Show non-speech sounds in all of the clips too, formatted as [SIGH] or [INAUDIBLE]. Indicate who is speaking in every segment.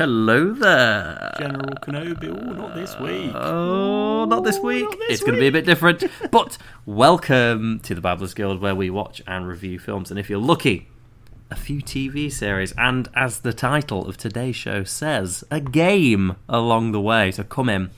Speaker 1: Hello there.
Speaker 2: General Kenobi. Oh, not this week.
Speaker 1: Oh, not this week.
Speaker 2: not this
Speaker 1: it's going to be a bit different. [LAUGHS] but welcome to the Babblers Guild, where we watch and review films. And if you're lucky, a few TV series, and as the title of today's show says, a game along the way. So come in,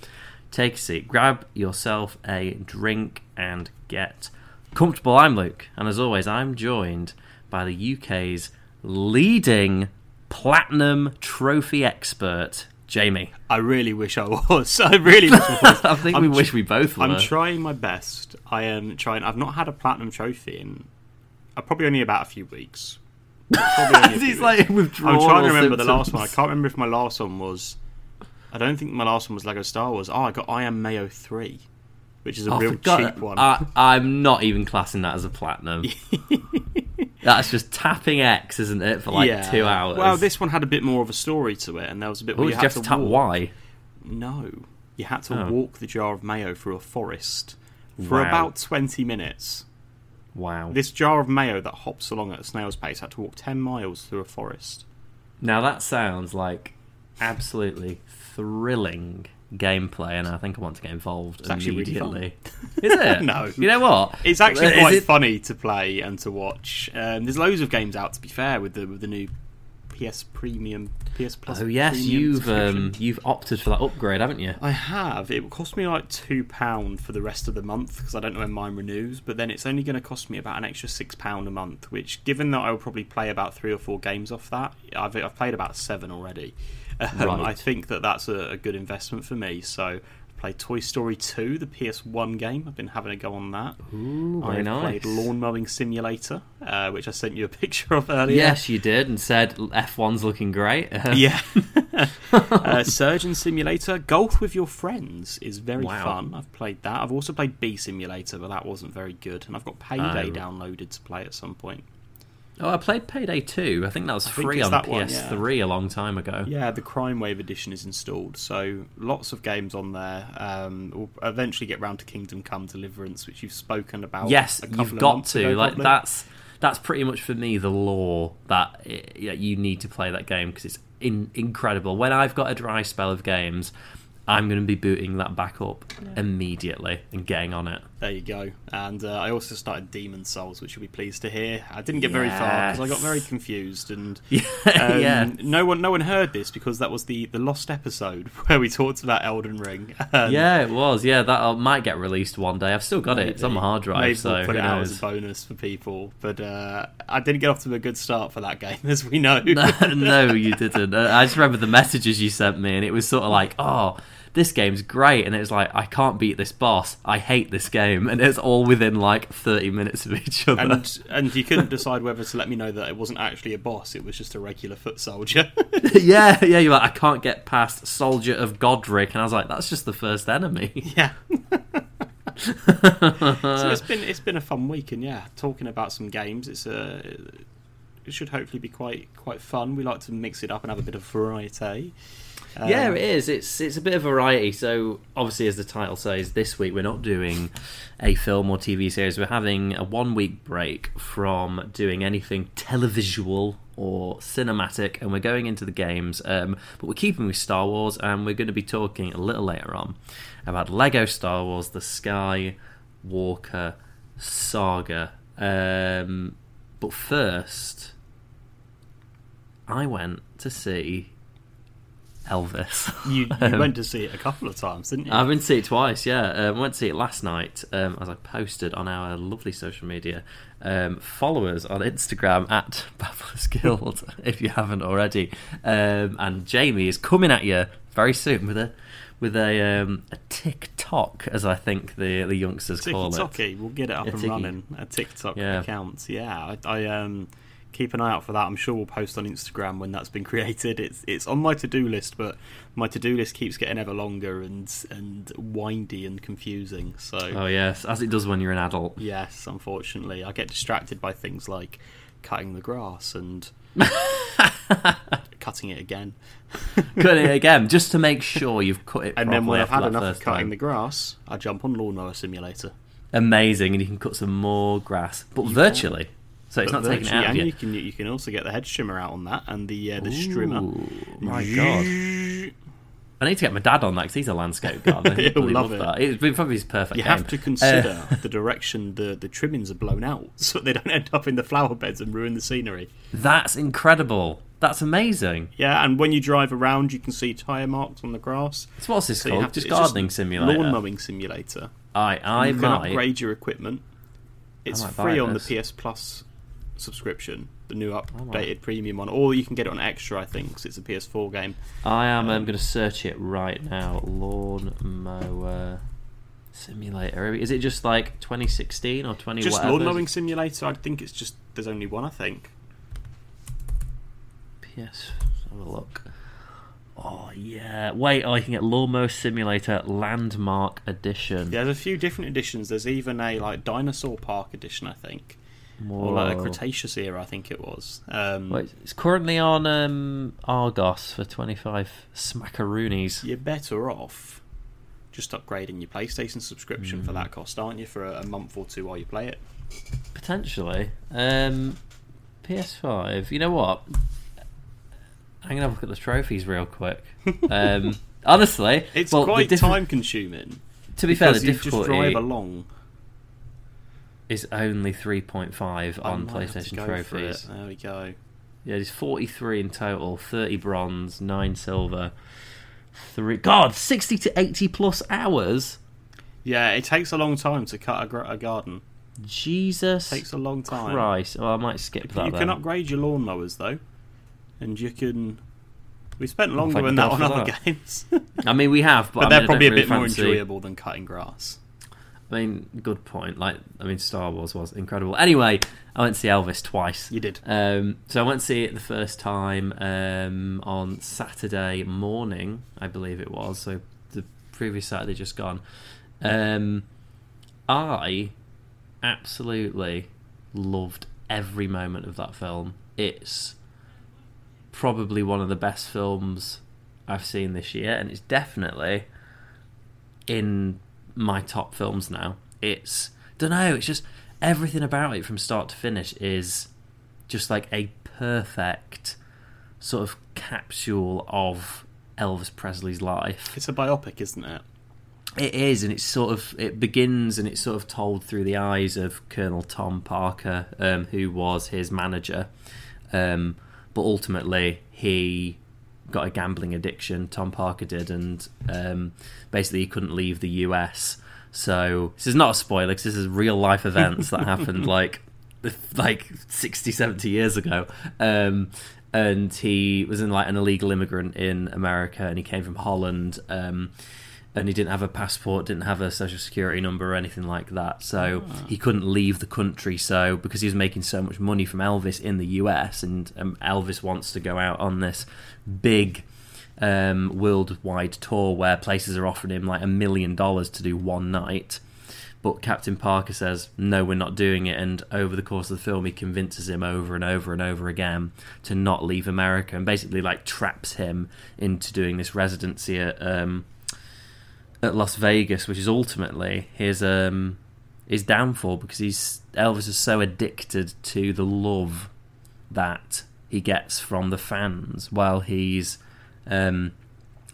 Speaker 1: take a seat, grab yourself a drink, and get comfortable. I'm Luke, and as always, I'm joined by the UK's leading platinum trophy expert, Jamie.
Speaker 2: I really wish I was. [LAUGHS] I really wish I was. [LAUGHS]
Speaker 1: I think
Speaker 2: I'm
Speaker 1: we
Speaker 2: tr-
Speaker 1: wish we both were.
Speaker 2: I'm trying my best. I am trying. I've not had a platinum trophy in uh, probably only about a few weeks. Probably only a [LAUGHS] few
Speaker 1: He's
Speaker 2: weeks.
Speaker 1: like withdrawal
Speaker 2: I'm trying to remember the last
Speaker 1: symptoms.
Speaker 2: one. I can't remember if my last one was. I don't think my last one was Lego Star Wars. Oh, I got I Am Mayo three, which is a
Speaker 1: Oh,
Speaker 2: real
Speaker 1: for God-
Speaker 2: cheap one.
Speaker 1: I, I'm not even classing that as a platinum. That's just tapping X, isn't it, for like
Speaker 2: Yeah.
Speaker 1: two hours?
Speaker 2: Well, this one had a bit more of a story to it, and there was a bit
Speaker 1: Oh,
Speaker 2: where
Speaker 1: did
Speaker 2: you
Speaker 1: you have to
Speaker 2: to
Speaker 1: tap
Speaker 2: walk.
Speaker 1: Y?
Speaker 2: No, you had to
Speaker 1: Oh.
Speaker 2: walk the jar of mayo through a forest for
Speaker 1: Wow.
Speaker 2: about twenty minutes.
Speaker 1: Wow.
Speaker 2: This jar of mayo that hops along at a snail's pace had to walk ten miles through a forest.
Speaker 1: Now that sounds like absolutely thrilling gameplay, and I think I want to get involved
Speaker 2: It's actually really
Speaker 1: immediately. [LAUGHS] Is it?
Speaker 2: No.
Speaker 1: You know what?
Speaker 2: It's actually quite
Speaker 1: it-
Speaker 2: funny to play and to watch. Um, there's loads of games out, to be fair, with the with the new PS Premium, PS Plus.
Speaker 1: Oh yes, you've um, you've opted for that upgrade, haven't you?
Speaker 2: I have. It will cost me like two pound for the rest of the month because I don't know when mine renews. But then it's only going to cost me about an extra six pound a month. Which, given that I will probably play about three or four games off that, I've I've played about seven already. Um, [LAUGHS]
Speaker 1: Right.
Speaker 2: I think that that's a, a good investment for me. So. I played Toy Story 2, the PS1 game. I've been having a go on that.
Speaker 1: Ooh,
Speaker 2: I've
Speaker 1: nice.
Speaker 2: played Lawn Mowing Simulator, uh, which I sent you a [LAUGHS] picture of earlier.
Speaker 1: Yes, you did, and said F1's looking great. [LAUGHS]
Speaker 2: Yeah. uh, Surgeon Simulator, golf with your friends is very
Speaker 1: Wow.
Speaker 2: fun. I've played that. I've also played Bee Simulator, but that wasn't very good. And I've got Payday
Speaker 1: Oh.
Speaker 2: downloaded to play at some point.
Speaker 1: Oh, I played Payday 2. I think that was
Speaker 2: think
Speaker 1: free
Speaker 2: it's
Speaker 1: on
Speaker 2: that one,
Speaker 1: PS3 a long time ago.
Speaker 2: Yeah, the Crime Wave edition is installed, so lots of games on there. Um, we'll eventually get round to Kingdom Come Deliverance, which you've spoken about.
Speaker 1: Yes,
Speaker 2: a
Speaker 1: you've
Speaker 2: of
Speaker 1: got to.
Speaker 2: ago,
Speaker 1: like
Speaker 2: probably.
Speaker 1: that's that's pretty much for me the law that i yeah, you need to play that game because it's in, incredible. When I've got a dry spell of games, I'm going to be booting that back up immediately and getting on it.
Speaker 2: There you go. And uh, I also started Demon's Souls, which you'll be pleased to hear. I didn't get very far because I got very confused, and [LAUGHS]
Speaker 1: Yeah,
Speaker 2: um,
Speaker 1: yeah.
Speaker 2: no one no one heard this because that was the the lost episode [LAUGHS] where we talked about Elden Ring. Um,
Speaker 1: yeah, it was. Yeah, that uh, might get released one day. I've still got it. It's on my hard drive,
Speaker 2: Maybe
Speaker 1: so
Speaker 2: we'll put it out as a bonus for people. But uh, I didn't get off to a good start for that game, [LAUGHS] as we know.
Speaker 1: no, you didn't. Uh, I just remember the messages you sent me, and it was sort of like, "Oh, this game's great," and it was like, "I can't beat this boss. I hate this game," and it's all within like thirty minutes of each other.
Speaker 2: and [LAUGHS] and you couldn't decide whether to let me know that it wasn't actually a boss; it was just a regular foot soldier. [LAUGHS] [LAUGHS]
Speaker 1: yeah, yeah, you're like, "I can't get past Soldier of Godrick," and I was like, "That's just the first enemy."
Speaker 2: yeah. so it's been it's been a fun week, and yeah, talking about some games. It's a it should hopefully be quite quite fun. We like to mix it up and have a bit of variety. Um,
Speaker 1: yeah, it is. It's it's a bit of variety. So obviously, as the title says, this week we're not doing a film or TV series. We're having a one week break from doing anything televisual or cinematic, and we're going into the games. Um, but we're keeping with Star Wars, and we're going to be talking a little later on about Lego Star Wars: The Skywalker Saga. Um, but first, I went to see Elvis. [LAUGHS]
Speaker 2: You, you
Speaker 1: Um,
Speaker 2: went to see it a couple of times, didn't you?
Speaker 1: I've been to see it twice, yeah. Um, I went to see it last night, um, as I posted on our lovely social media. Um, follow us on Instagram at [LAUGHS] Babblers Guild [LAUGHS] if you haven't already. Um, and Jamie is coming at you very soon with a with a um, a TikTok, as I think the the youngsters call it.
Speaker 2: We'll get it up
Speaker 1: Yeah,
Speaker 2: and running. A TikTok
Speaker 1: Yeah.
Speaker 2: account, yeah. I, I um keep an eye out for that. I'm sure we'll post on Instagram when that's been [LAUGHS] created. It's it's on my to do list, but my to do list keeps getting ever longer and and windy and confusing. So
Speaker 1: Oh yes, as it does when you're an adult.
Speaker 2: yes, unfortunately, I get distracted by things like cutting the grass and [LAUGHS] cutting it again.
Speaker 1: cutting it [LAUGHS] again, just to make sure you've cut it.
Speaker 2: And then when I've had enough of cutting
Speaker 1: time.
Speaker 2: the grass, I jump on Lawnmower Simulator.
Speaker 1: amazing, and you can cut some more grass, but virtually. So it's
Speaker 2: But
Speaker 1: not taking it
Speaker 2: virtually,
Speaker 1: out of
Speaker 2: and
Speaker 1: you.
Speaker 2: you can you can also get the head trimmer out on that and the uh, the strimmer.
Speaker 1: Ooh, my god! I need to get my dad on that because he's a landscape [LAUGHS] gardener. He'd
Speaker 2: He'll love
Speaker 1: love
Speaker 2: it.
Speaker 1: that. It'd be probably his perfect.
Speaker 2: You
Speaker 1: game.
Speaker 2: have to consider
Speaker 1: Uh,
Speaker 2: the direction the, the trimmings are blown out [LAUGHS] so they don't end up in the flower beds and ruin the scenery.
Speaker 1: that's incredible. That's amazing.
Speaker 2: Yeah, and when you drive around, you can see tyre marks on the grass.
Speaker 1: So what's this
Speaker 2: So you
Speaker 1: called?
Speaker 2: have to-
Speaker 1: Just
Speaker 2: it's
Speaker 1: gardening simulator.
Speaker 2: Lawn mowing simulator.
Speaker 1: I I
Speaker 2: you can upgrade your equipment. It's free on
Speaker 1: this.
Speaker 2: the PS Plus subscription, the new
Speaker 1: might.
Speaker 2: updated premium one, or you can get it on extra. I think 'cause it's a PS4 game.
Speaker 1: I am um, going to search it right now. Lawn mower simulator. Is it just like 2016 or 20
Speaker 2: Just
Speaker 1: whatever?
Speaker 2: lawn mowing simulator. I think it's just there's only one. I think.
Speaker 1: PS. Let's have a look. Oh yeah. Wait. Oh, I can get lawnmower simulator landmark edition.
Speaker 2: Yeah, there's a few different editions. There's even a like dinosaur park edition. I think. Or like a Cretaceous era, I think it was. Um,
Speaker 1: Wait, it's currently on um, Argos for 25 smackaroonies.
Speaker 2: You're better off just upgrading your PlayStation subscription for
Speaker 1: Hmm.
Speaker 2: that cost, aren't you? For a, a month or two while you play it.
Speaker 1: Potentially. Um, PS5. You know what? I'm to have a look at the trophies real quick. [LAUGHS] Um, honestly,
Speaker 2: It's
Speaker 1: well,
Speaker 2: quite
Speaker 1: diffi-
Speaker 2: time consuming.
Speaker 1: To be fair, the
Speaker 2: you just drive along.
Speaker 1: Is only 3.5 on
Speaker 2: might have to
Speaker 1: PlayStation trophies.
Speaker 2: There we go.
Speaker 1: Yeah, there's 43 in total 30 bronze, 9 silver. Three. God, 60 to 80 plus hours?
Speaker 2: Yeah, it takes a long time to cut a, gr- a garden.
Speaker 1: Jesus
Speaker 2: takes a long time.
Speaker 1: Christ. Oh, I might skip that
Speaker 2: you
Speaker 1: then.
Speaker 2: can upgrade your lawnmowers though, and you can. We spent longer than that on other
Speaker 1: that. [LAUGHS]
Speaker 2: games,
Speaker 1: I mean, we have, but,
Speaker 2: but
Speaker 1: I
Speaker 2: they're
Speaker 1: mean, I
Speaker 2: probably a bit more enjoyable than cutting grass.
Speaker 1: I mean, good point. Like, I mean, Star Wars was incredible. Anyway, I went to see Elvis twice.
Speaker 2: You did.
Speaker 1: Um, so I went to see it the first time um, on Saturday morning, I believe it was. So the previous Saturday just gone. Um, I absolutely loved every moment of that film. It's probably one of the best films I've seen this year, and it's definitely in my top films now. It's don't know. It's just everything about it from start to finish is just like a perfect sort of capsule of Elvis Presley's life.
Speaker 2: It's a biopic, isn't it?
Speaker 1: It is, and it's sort of it begins and it's sort of told through the eyes of Colonel Tom Parker, um, who was his manager. Um, but ultimately, he got a gambling addiction. Tom Parker did, and um, basically he couldn't leave the US. So this is not a spoiler because this is real life events that happened [LAUGHS] like like 60, 70 years ago. Um, and he was in like an illegal immigrant in America, and he came from Holland. Um, and he didn't have a passport, didn't have a social security number or anything like that. So he couldn't leave the country. So because he was making so much money from Elvis in the US, and um, Elvis wants to go out on this big um, worldwide tour where places are offering him like a million dollars to do one night. But Captain Parker says, no, we're not doing it. And over the course of the film, he convinces him over and over and over again to not leave America and basically like traps him into doing this residency at, um, at Las Vegas, which is ultimately his um, his downfall because he's Elvis is so addicted to the love that he gets from the fans while he's um,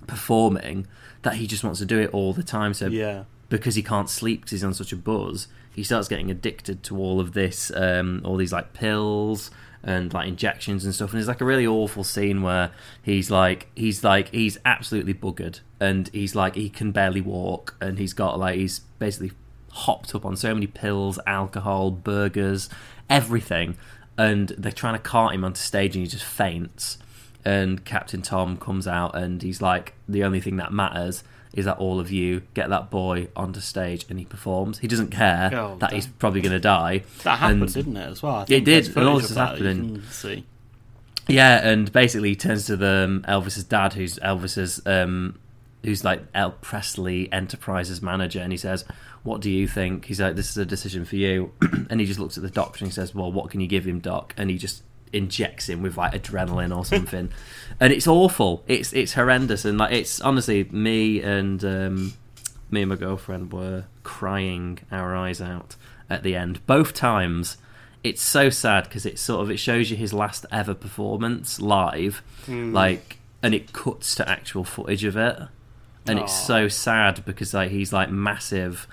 Speaker 1: performing that he just wants to do it all the time. So
Speaker 2: Yeah.
Speaker 1: because he can't sleep because he's on such a buzz, he starts getting addicted to all of this, um, all these like pills and like injections and stuff. And there's like a really awful scene where he's like, he's like, he's absolutely buggered, and he's like, he can barely walk, and he's got like, he's basically hopped up on so many pills, alcohol, burgers, everything, and they're trying to cart him onto stage, and he just faints. And Captain Tom comes out, and he's like, the only thing that matters is that all of you get that boy onto stage and he performs. He doesn't care
Speaker 2: Oh,
Speaker 1: that he's probably going to die.
Speaker 2: That happened,
Speaker 1: And-
Speaker 2: didn't it, as well? I
Speaker 1: It did, and all this is
Speaker 2: that that you
Speaker 1: happening.
Speaker 2: See.
Speaker 1: Yeah, and basically he turns to the um, Elvis's dad, who's Elvis's, um, who's like El Presley Enterprises manager, and he says, "What do you think?" He's like, "This is a decision for you," [CLEARS THROAT] and he just looks at the doctor and he says, "Well, what can you give him, doc?" And he just injects him with like adrenaline or something, [LAUGHS] and it's awful. It's it's horrendous, and like it's honestly me and um, me and my girlfriend were crying our eyes out at the end both times. it's so sad because it sort of it shows you his last ever performance live, like, and it cuts to actual footage of it, and it's so sad because like he's like massive,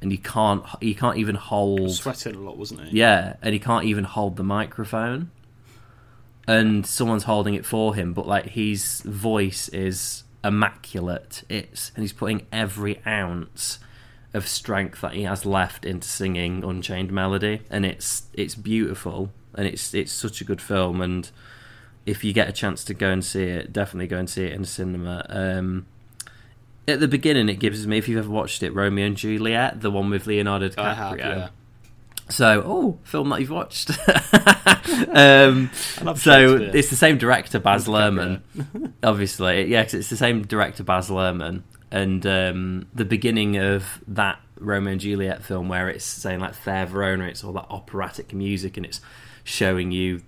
Speaker 1: and he can't he can't even hold
Speaker 2: Sweating a lot, wasn't he?
Speaker 1: yeah, and he can't even hold the microphone. And someone's holding it for him, but like his voice is immaculate. It's and he's putting every ounce of strength that he has left into singing Unchained Melody, and it's it's beautiful and it's it's such a good film. And if you get a chance to go and see it, definitely go and see it in the cinema. Um, at the beginning, it gives me if you've ever watched it, Romeo and Juliet, the one with Leonardo DiCaprio.
Speaker 2: I have. Yeah.
Speaker 1: So, oh, film that you've watched. [LAUGHS] [LAUGHS] um, so it's the same director, Baz. Luhrmann. [LAUGHS] Obviously, yeah, 'cause it's the same director, Baz Luhrmann, and um, the beginning of that Romeo and Juliet film, where it's saying like Fair Verona, it's all that operatic music, and it's showing you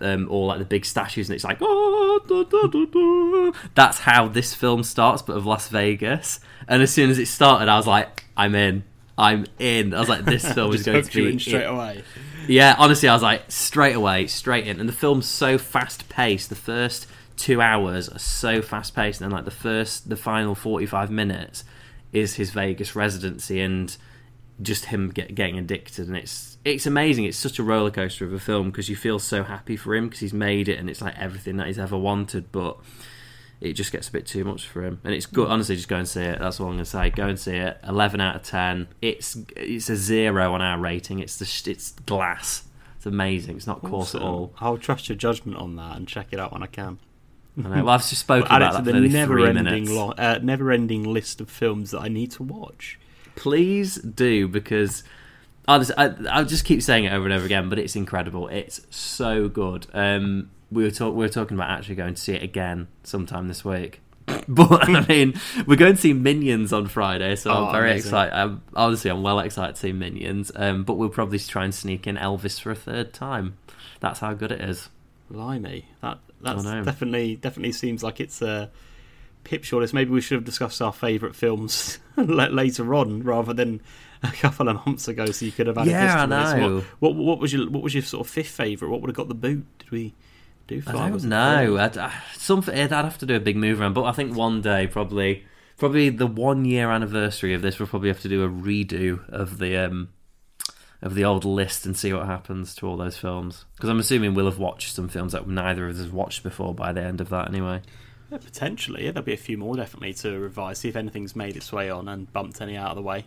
Speaker 1: um, all like the big statues, and it's like oh, da, da, da, that's how this film starts, but of Las Vegas. And as soon as it started, I was like, I'm in. I'm in. I was like, this [LAUGHS] film is going to be
Speaker 2: in straight away.
Speaker 1: yeah, honestly, I was like straight away, straight in, and the film's so fast paced. The first two hours are so fast paced, and then like the first, the final forty five minutes is his Vegas residency and just him get, getting addicted, and it's it's amazing. It's such a roller coaster of a film because you feel so happy for him because he's made it, and it's like everything that he's ever wanted, but. It just gets a bit too much for him, and it's good. Honestly, just go and see it. That's all I'm gonna say. Go and see it. Eleven out of ten. It's it's a zero on our rating. It's the it's glass. It's amazing. It's not coarse at all.
Speaker 2: I'll trust your judgment on that and check it out when I can.
Speaker 1: I know. Well, I've just spoken
Speaker 2: Add
Speaker 1: about
Speaker 2: it
Speaker 1: that
Speaker 2: to
Speaker 1: for
Speaker 2: the never-ending, lo- uh, never-ending list of films that I need to watch.
Speaker 1: Please do because I'll just, I, I'll just keep saying it over and over again. But it's incredible. It's so good. Um, we were talk, we were talking about actually going to see it again sometime this week. [LAUGHS] But I mean, we're going to see Minions on Friday, so
Speaker 2: Oh,
Speaker 1: I'm very
Speaker 2: amazing.
Speaker 1: excited. I'm, honestly, I'm well excited to see Minions. Um, but we'll probably try and sneak in Elvis for a third time. That's how good it is.
Speaker 2: Blimey, that that's definitely definitely seems like it's a pip shortlist. Maybe we should have discussed our favourite films [LAUGHS] later on rather than [LAUGHS] a couple of months ago, so you could have had
Speaker 1: Yeah,
Speaker 2: a list
Speaker 1: I know.
Speaker 2: What, what what was your what was your sort of fifth favourite? What would have got the boot? Did we do five?
Speaker 1: I don't know. I'd, I, something I'd have to do a big move around, but I think one day probably, probably the one year anniversary of this, we'll probably have to do a redo of the um, of the old list and see what happens to all those films. Because I'm assuming we'll have watched some films that neither of us has watched before by the end of that, anyway.
Speaker 2: Yeah, potentially. Yeah, there'll be a few more definitely to revise. See if anything's made its way on and bumped any out of the way.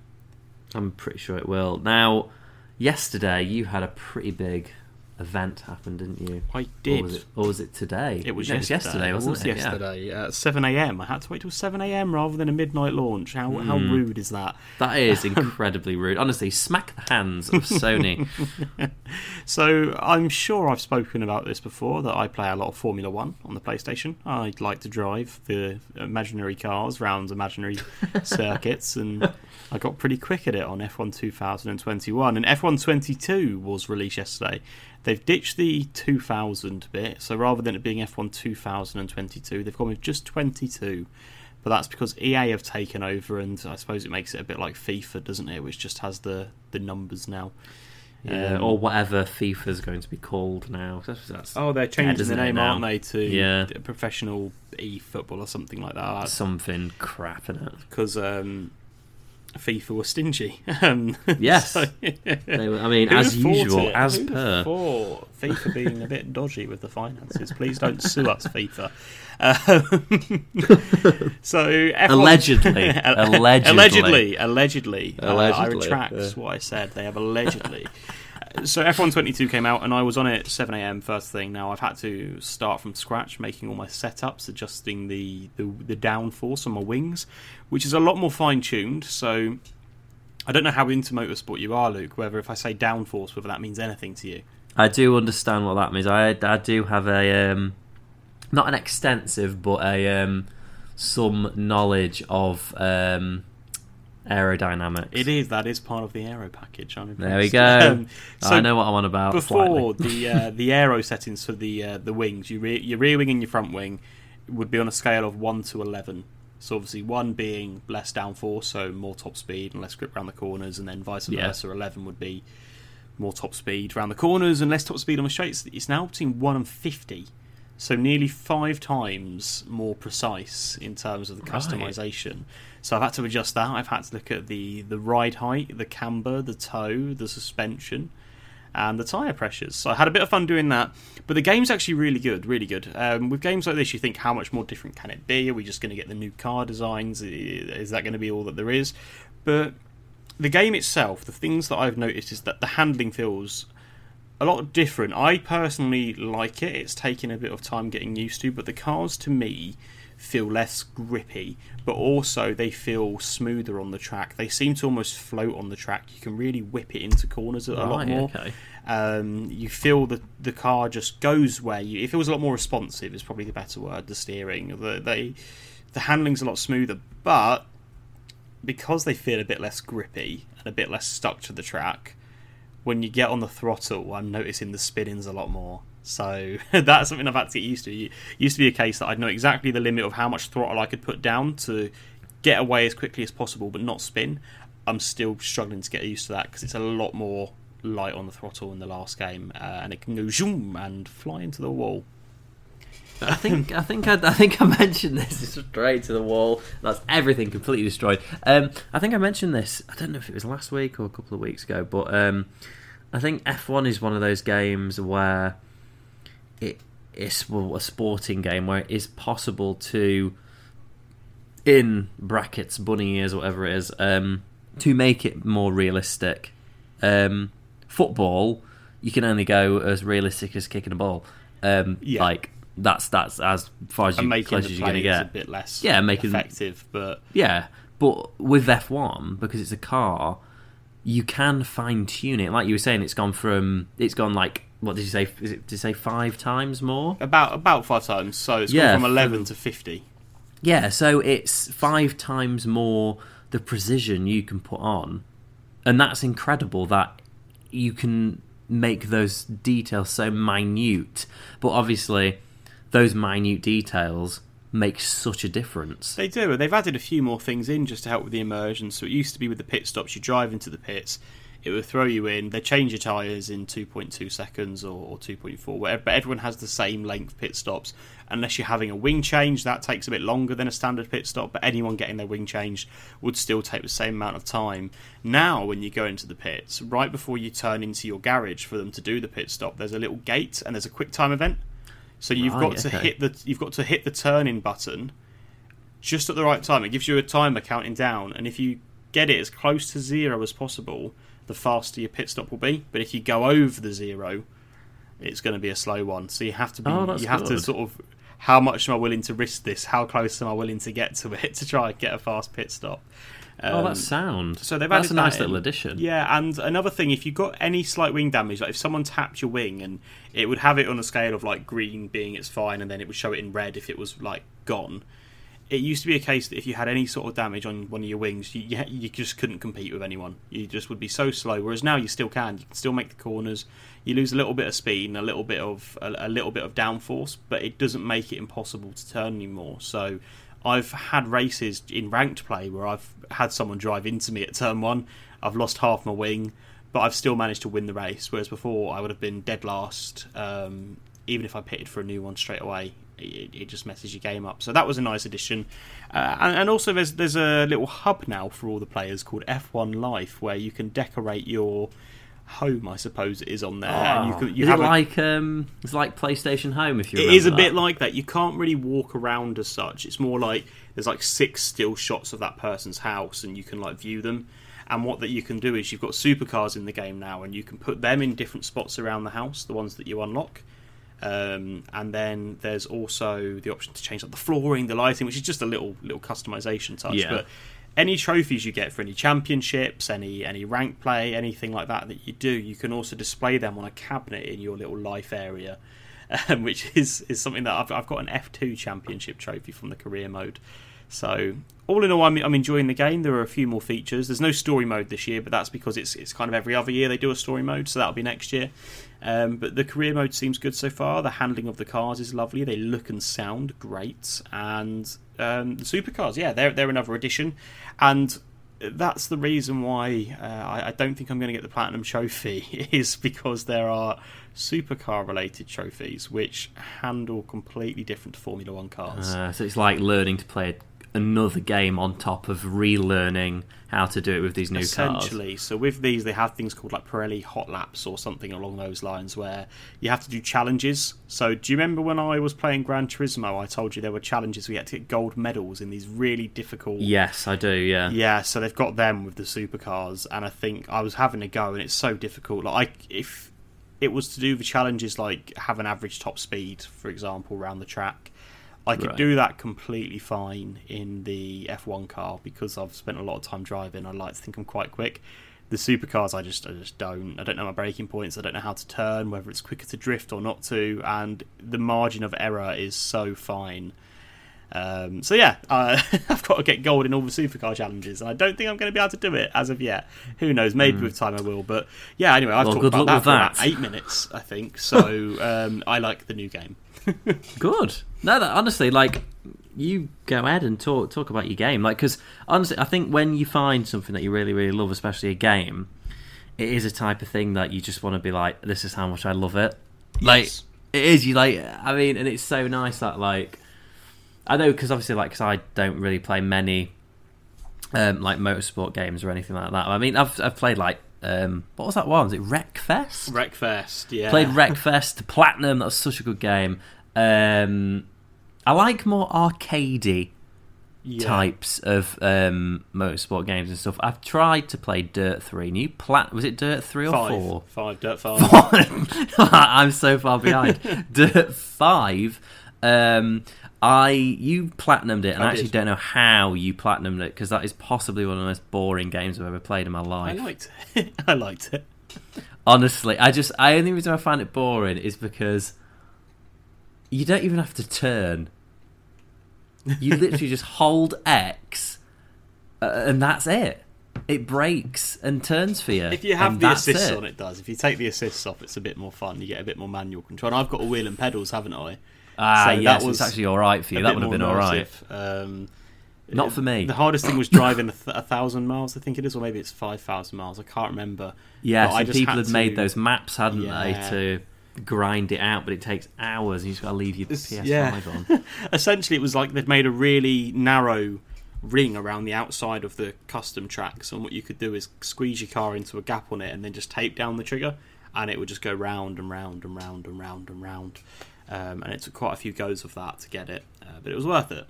Speaker 1: I'm pretty sure it will. Now, yesterday you had a pretty big event happened, didn't you?
Speaker 2: I
Speaker 1: Or
Speaker 2: did.
Speaker 1: was it, or was it today?
Speaker 2: It was
Speaker 1: No,
Speaker 2: yesterday.
Speaker 1: yesterday, wasn't
Speaker 2: it? Was
Speaker 1: it? Yeah.
Speaker 2: yesterday at seven a.m. I had to wait till seven a.m. rather than a midnight launch. How how
Speaker 1: Hmm.
Speaker 2: rude is that?
Speaker 1: That is [LAUGHS] incredibly rude. Honestly, smack the hands of Sony. [LAUGHS] [LAUGHS]
Speaker 2: So I'm sure I've spoken about this before that I play a lot of Formula One on the PlayStation. I'd like to drive the imaginary cars round imaginary circuits, and I got pretty quick at it on F1 2021. And F1 22 was released yesterday. They've ditched the 2000 bit, so rather than it being F1 2022, they've gone with just 22. But that's because EA have taken over, and I suppose it makes it a bit like FIFA, doesn't it? Which just has the the numbers now.
Speaker 1: Yeah,
Speaker 2: Um,
Speaker 1: or whatever FIFA's going to be called now. That's, that's
Speaker 2: Oh, they're changing
Speaker 1: isn't
Speaker 2: the name, aren't they, to
Speaker 1: Yeah.
Speaker 2: professional e football or something like that?
Speaker 1: something crap in it.
Speaker 2: Because um, FIFA was stingy. [LAUGHS] Um,
Speaker 1: Yes.
Speaker 2: so-
Speaker 1: They were, I mean, as usual,
Speaker 2: it?
Speaker 1: as
Speaker 2: Who'd
Speaker 1: per.
Speaker 2: thought FIFA [LAUGHS] being a bit dodgy with the finances. Please don't sue us, FIFA. [LAUGHS] Um, so F1
Speaker 1: Allegedly. Allegedly.
Speaker 2: allegedly, allegedly, Uh, I retract
Speaker 1: yeah.
Speaker 2: what I said. They have allegedly. So F1 22 came out, and I was on it 7 a.m. first thing. Now I've had to start from scratch, making all my setups, adjusting the the, the downforce on my wings, which is a lot more fine tuned. So I don't know how into motorsport you are, Luke. Whether if I say downforce, whether that means anything to you.
Speaker 1: I do understand what that means. I, I do have a um, not an extensive, but a um, some knowledge of um, aerodynamics.
Speaker 2: It is that is part of the aero package. I'm
Speaker 1: There we go.
Speaker 2: Um, so
Speaker 1: I know what I'm on about.
Speaker 2: before the uh, [LAUGHS] the aero settings for the uh, the wings, your rear, your rear wing and your front wing would be on a scale of one to eleven. So obviously one being less downforce, so more top speed and less grip around the corners, and then vice
Speaker 1: Yeah.
Speaker 2: versa. Eleven would be more top speed around the corners and less top speed on the straights. It's now between one and fifty, so nearly five times more precise in terms of the
Speaker 1: Right.
Speaker 2: So I've had to adjust that. I've had to look at the the ride height, the camber, the toe, the suspension, and the tire pressures. So I had a bit of fun doing that. But the game's actually really good, really good. Um, with games like this, you think how much more different can it be? Are we just going to get the new car designs? Is that going to be all that there is? But the game itself, the things that I've noticed is that the handling feels a lot different. I personally like it. It's taken a bit of time getting used to, but the cars to me feel less grippy, but also they feel smoother on the track. They seem to almost float on the track. You can really whip it into corners a lot more.
Speaker 1: okay.
Speaker 2: Um, you feel that the car just goes where you. It feels a lot more responsive. Is probably the better word. The steering, the they, the handling's a lot smoother, but because they feel a bit less grippy and a bit less stuck to the track, when you get on the throttle, I'm noticing the spinning's a lot more. So [LAUGHS] that's something I've had to get used to. It used to be a case that I'd know exactly the limit of how much throttle I could put down to get away as quickly as possible, but not spin. I'm still struggling to get used to that because it's a lot more light on the throttle in the last game, uh, and it can go zoom and fly into the wall.
Speaker 1: I think I think I, I think I mentioned this It's straight to the wall. That's everything completely destroyed. Um, I think I mentioned this. I don't know if it was last week or a couple of weeks ago, but um, I think F1 is one of those games where it is well, a sporting game where it is possible to, in brackets, bunny ears, whatever it is, um, to make it more realistic. Um, football, you can only go as realistic as kicking a ball. Um,
Speaker 2: Yeah.
Speaker 1: Like that's that's as far as you close as you're going to
Speaker 2: players a bit less
Speaker 1: Yeah, making-
Speaker 2: effective, but
Speaker 1: Yeah, but with F1 because it's a car, you can fine tune it. Like you were saying, it's gone from it's gone like what did you say? Is it, did you say five times more?
Speaker 2: about about five times. So it's
Speaker 1: Yeah,
Speaker 2: gone from
Speaker 1: from-
Speaker 2: eleven to fifty.
Speaker 1: Yeah, so it's five times more the precision you can put on, and that's incredible that you can make those details so minute. But obviously, those minute details make such a difference.
Speaker 2: They do. and They've added a few more things in just to help with the immersion. So it used to be with the pit stops, you drive into the pits, it would throw you in. They change your tyres in 2.2 seconds or, or 2.4, whatever. But everyone has the same length pit stops. Unless you're having a wing change, that takes a bit longer than a standard pit stop. But anyone getting their wing changed would still take the same amount of time. Now, when you go into the pits, right before you turn into your garage for them to do the pit stop, there's a little gate and there's a quick time event. So you've
Speaker 1: Right,
Speaker 2: got to
Speaker 1: okay.
Speaker 2: hit the you've got to hit the turn in button just at the right time. It gives you a timer counting down, and if you get it as close to zero as possible, the faster your pit stop will be. But if you go over the zero, it's going to be a slow one. So you have to be
Speaker 1: Oh,
Speaker 2: you have to sort of how much am I willing to risk this? How close am I willing to get to it [LAUGHS] to try and get a fast pit stop?
Speaker 1: Oh,
Speaker 2: Um,
Speaker 1: that's sound.
Speaker 2: so they've
Speaker 1: that's
Speaker 2: added
Speaker 1: a nice
Speaker 2: that
Speaker 1: little addition.
Speaker 2: yeah, and another thing, if you got any slight wing damage, like if someone tapped your wing, and it would have it on a scale of like green being it's fine, and then it would show it in red if it was like gone. It used to be a case that if you had any sort of damage on one of your wings, you, you, you just couldn't compete with anyone. You just would be so slow. Whereas now you still can. You can still make the corners. You lose a little bit of speed and a little bit of a, a little bit of downforce, but it doesn't make it impossible to turn anymore. So I've had races in ranked play where I've had someone drive into me at turn one. I've lost half my wing, but I've still managed to win the race. Whereas before, I would have been dead last. Um, even if I pitted for a new one straight away, it, it just messes your game up. So that was a nice addition. Uh, and, and also, there's there's a little hub now for all the players called F1 Life, where you can decorate your home. I suppose it is on there. and you can, you
Speaker 1: is
Speaker 2: have
Speaker 1: it like um, it's like PlayStation Home? If you
Speaker 2: it is a
Speaker 1: that.
Speaker 2: bit like that. You can't really walk around as such. It's more like there's like six still shots of that person's house, and you can like view them. And what that you can do is you've got supercars in the game now, and you can put them in different spots around the house, the ones that you unlock. Um, and then there's also the option to change like the flooring, the lighting, which is just a little little customization touch.
Speaker 1: Yeah.
Speaker 2: But any trophies you get for any championships, any any rank play, anything like that that you do, you can also display them on a cabinet in your little life area, [LAUGHS] um, which is is something that I've, I've got an F2 championship trophy from the career mode. So all in all, I'm, I'm enjoying the game. There are a few more features. There's no story mode this year, but that's because it's it's kind of every other year they do a story mode, so that'll be next year. Um, but the career mode seems good so far. The handling of the cars is lovely. They look and sound great, and um, the supercars, yeah, they're they're another addition. And that's the reason why uh, I, I don't think I'm going to get the platinum trophy [LAUGHS] is because there are supercar related trophies which handle completely different to Formula One cars.
Speaker 1: Uh, so it's like learning to play another game on top of relearning how to do it with these new cars.
Speaker 2: Essentially, so with these, they have things called like Pirelli Hot Laps or something along those lines, where you have to do challenges. So, do you remember when I was playing Gran Turismo? I told you there were challenges. We had to get gold medals in these really difficult.
Speaker 1: Yes, I do. Yeah.
Speaker 2: Yeah, so they've got them with the supercars, and I think I was having a go, and it's so difficult. Like, if it was to do the challenges, like have an average top speed, for example, around the track, I could
Speaker 1: Right.
Speaker 2: do that completely fine in the F1 car because I've spent a lot of time driving. I like to think I'm quite quick. The supercars, I just, I just don't. I don't know my braking points. I don't know how to turn, whether it's quicker to drift or not to, and the margin of error is so fine. Um, so yeah, [LAUGHS] uh, I've got to get gold in all the supercar challenges, and I don't think I'm going to be able to do it as of yet. Who knows? Maybe with time I will. But yeah, anyway, I've.
Speaker 1: Well,
Speaker 2: talked about that for about eight minutes, I think. So [LAUGHS] um, I like the new game. [LAUGHS]
Speaker 1: Good. No, that, honestly, like you go ahead and talk talk about your game, like because honestly, I think when you find something that you really really love, especially a game, it is a type of thing that you just want to be like, this is how much I love it. Like
Speaker 2: Yes.
Speaker 1: it is. You like. I mean, and it's so nice that like I know because obviously like because I don't really play many um, like motorsport games or anything like that. I mean, I've I've played like um, what was that one? Was it Wreckfest?
Speaker 2: Wreckfest, yeah.
Speaker 1: Played Wreckfest to Platinum. That was such a good game. Um, I like more arcadey
Speaker 2: yeah.
Speaker 1: types of um, motorsport games and stuff. I've tried to play Dirt Three. New plat was it Dirt Three or
Speaker 2: Five,
Speaker 1: four?
Speaker 2: five, dirt [LAUGHS] five. [LAUGHS]
Speaker 1: I'm so far behind. [LAUGHS] Dirt Five. Um, I you platinumed it, and
Speaker 2: I
Speaker 1: I, actually don't know how you platinumed it because that is possibly one of the most boring games I've ever played in my life.
Speaker 2: I liked it. I liked it.
Speaker 1: Honestly, I just I only reason I find it boring is because you don't even have to turn. You literally just hold X, uh, and that's it. It breaks and turns for you.
Speaker 2: If you have the assists
Speaker 1: it.
Speaker 2: on, it does. If you take the assists off, it's a bit more fun. You get a bit more manual control. And I've got a wheel and pedals, haven't I?
Speaker 1: Ah,
Speaker 2: So
Speaker 1: yes,
Speaker 2: that was
Speaker 1: it's actually all right for you. That would have been all right.
Speaker 2: Um,
Speaker 1: Not for me.
Speaker 2: The hardest thing was driving a, th- a thousand miles, I think it is, or maybe it's five thousand miles. I can't remember.
Speaker 1: Yeah,
Speaker 2: But I
Speaker 1: and
Speaker 2: just
Speaker 1: people
Speaker 2: had
Speaker 1: had made those maps, hadn't they,
Speaker 2: Yeah.
Speaker 1: to grind it out, but it takes hours. You just got to leave your
Speaker 2: It's-
Speaker 1: PS5
Speaker 2: yeah.
Speaker 1: on. [LAUGHS]
Speaker 2: Essentially, it was like they'd made a really narrow ring around the outside of the custom tracks, and what you could do is squeeze your car into a gap on it, and then just tape down the trigger, and it would just go round and round and round and round and round. Um, and it took quite a few goes of that to get it, uh, but it was worth it.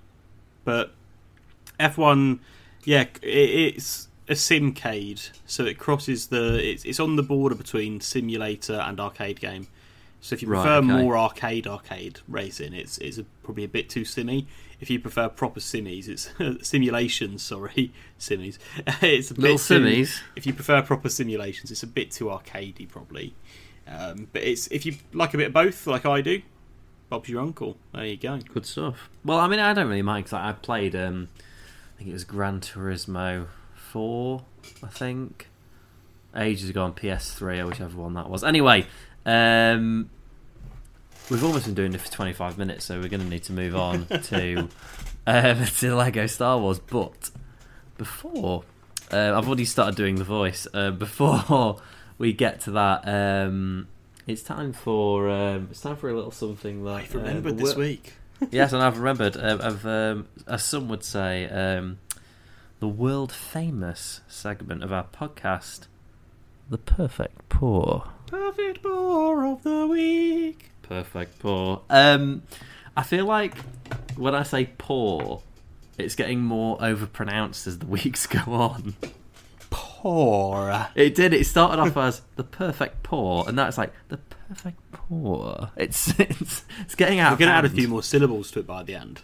Speaker 2: But F1, yeah, it, it's a simcade, so it crosses the. It's, it's on the border between simulator and arcade game. So if you
Speaker 1: Right,
Speaker 2: prefer
Speaker 1: okay.
Speaker 2: more arcade arcade racing, it's it's a, probably a bit too simmy. If you prefer proper simmies, it's [LAUGHS] simulations. Sorry, [LAUGHS] simmies. [LAUGHS] it's a
Speaker 1: Little
Speaker 2: bit too- If you prefer proper simulations, it's a bit too arcadey probably. Um, but it's if you like a bit of both, like I do, Bob's your uncle. There you go.
Speaker 1: Good stuff. Well, I mean, I don't really mind because I played. Um, I think it was Gran Turismo Four. I think ages ago on PS3 or whichever one that was. Anyway, um, we've almost been doing it for 25 minutes, so we're going to need to move on [LAUGHS] to um, [LAUGHS] to Lego Star Wars. But before, uh, I've already started doing the voice. Uh, before [LAUGHS] we get to that. Um, it's time for um, it's time for a little something that
Speaker 2: I've remembered
Speaker 1: uh,
Speaker 2: this week.
Speaker 1: yes, and I've remembered uh, of um, as some would say um, the world famous segment of our podcast, the perfect pour.
Speaker 2: Perfect pour of the week.
Speaker 1: Perfect pour. Um, I feel like when I say pour, it's getting more overpronounced as the [LAUGHS] weeks go on.
Speaker 2: Poor.
Speaker 1: It did. It started off as the perfect pour, and now it's like the perfect pour. It's [LAUGHS] it's, it's getting out.
Speaker 2: We're going to add a few more syllables to it by the end.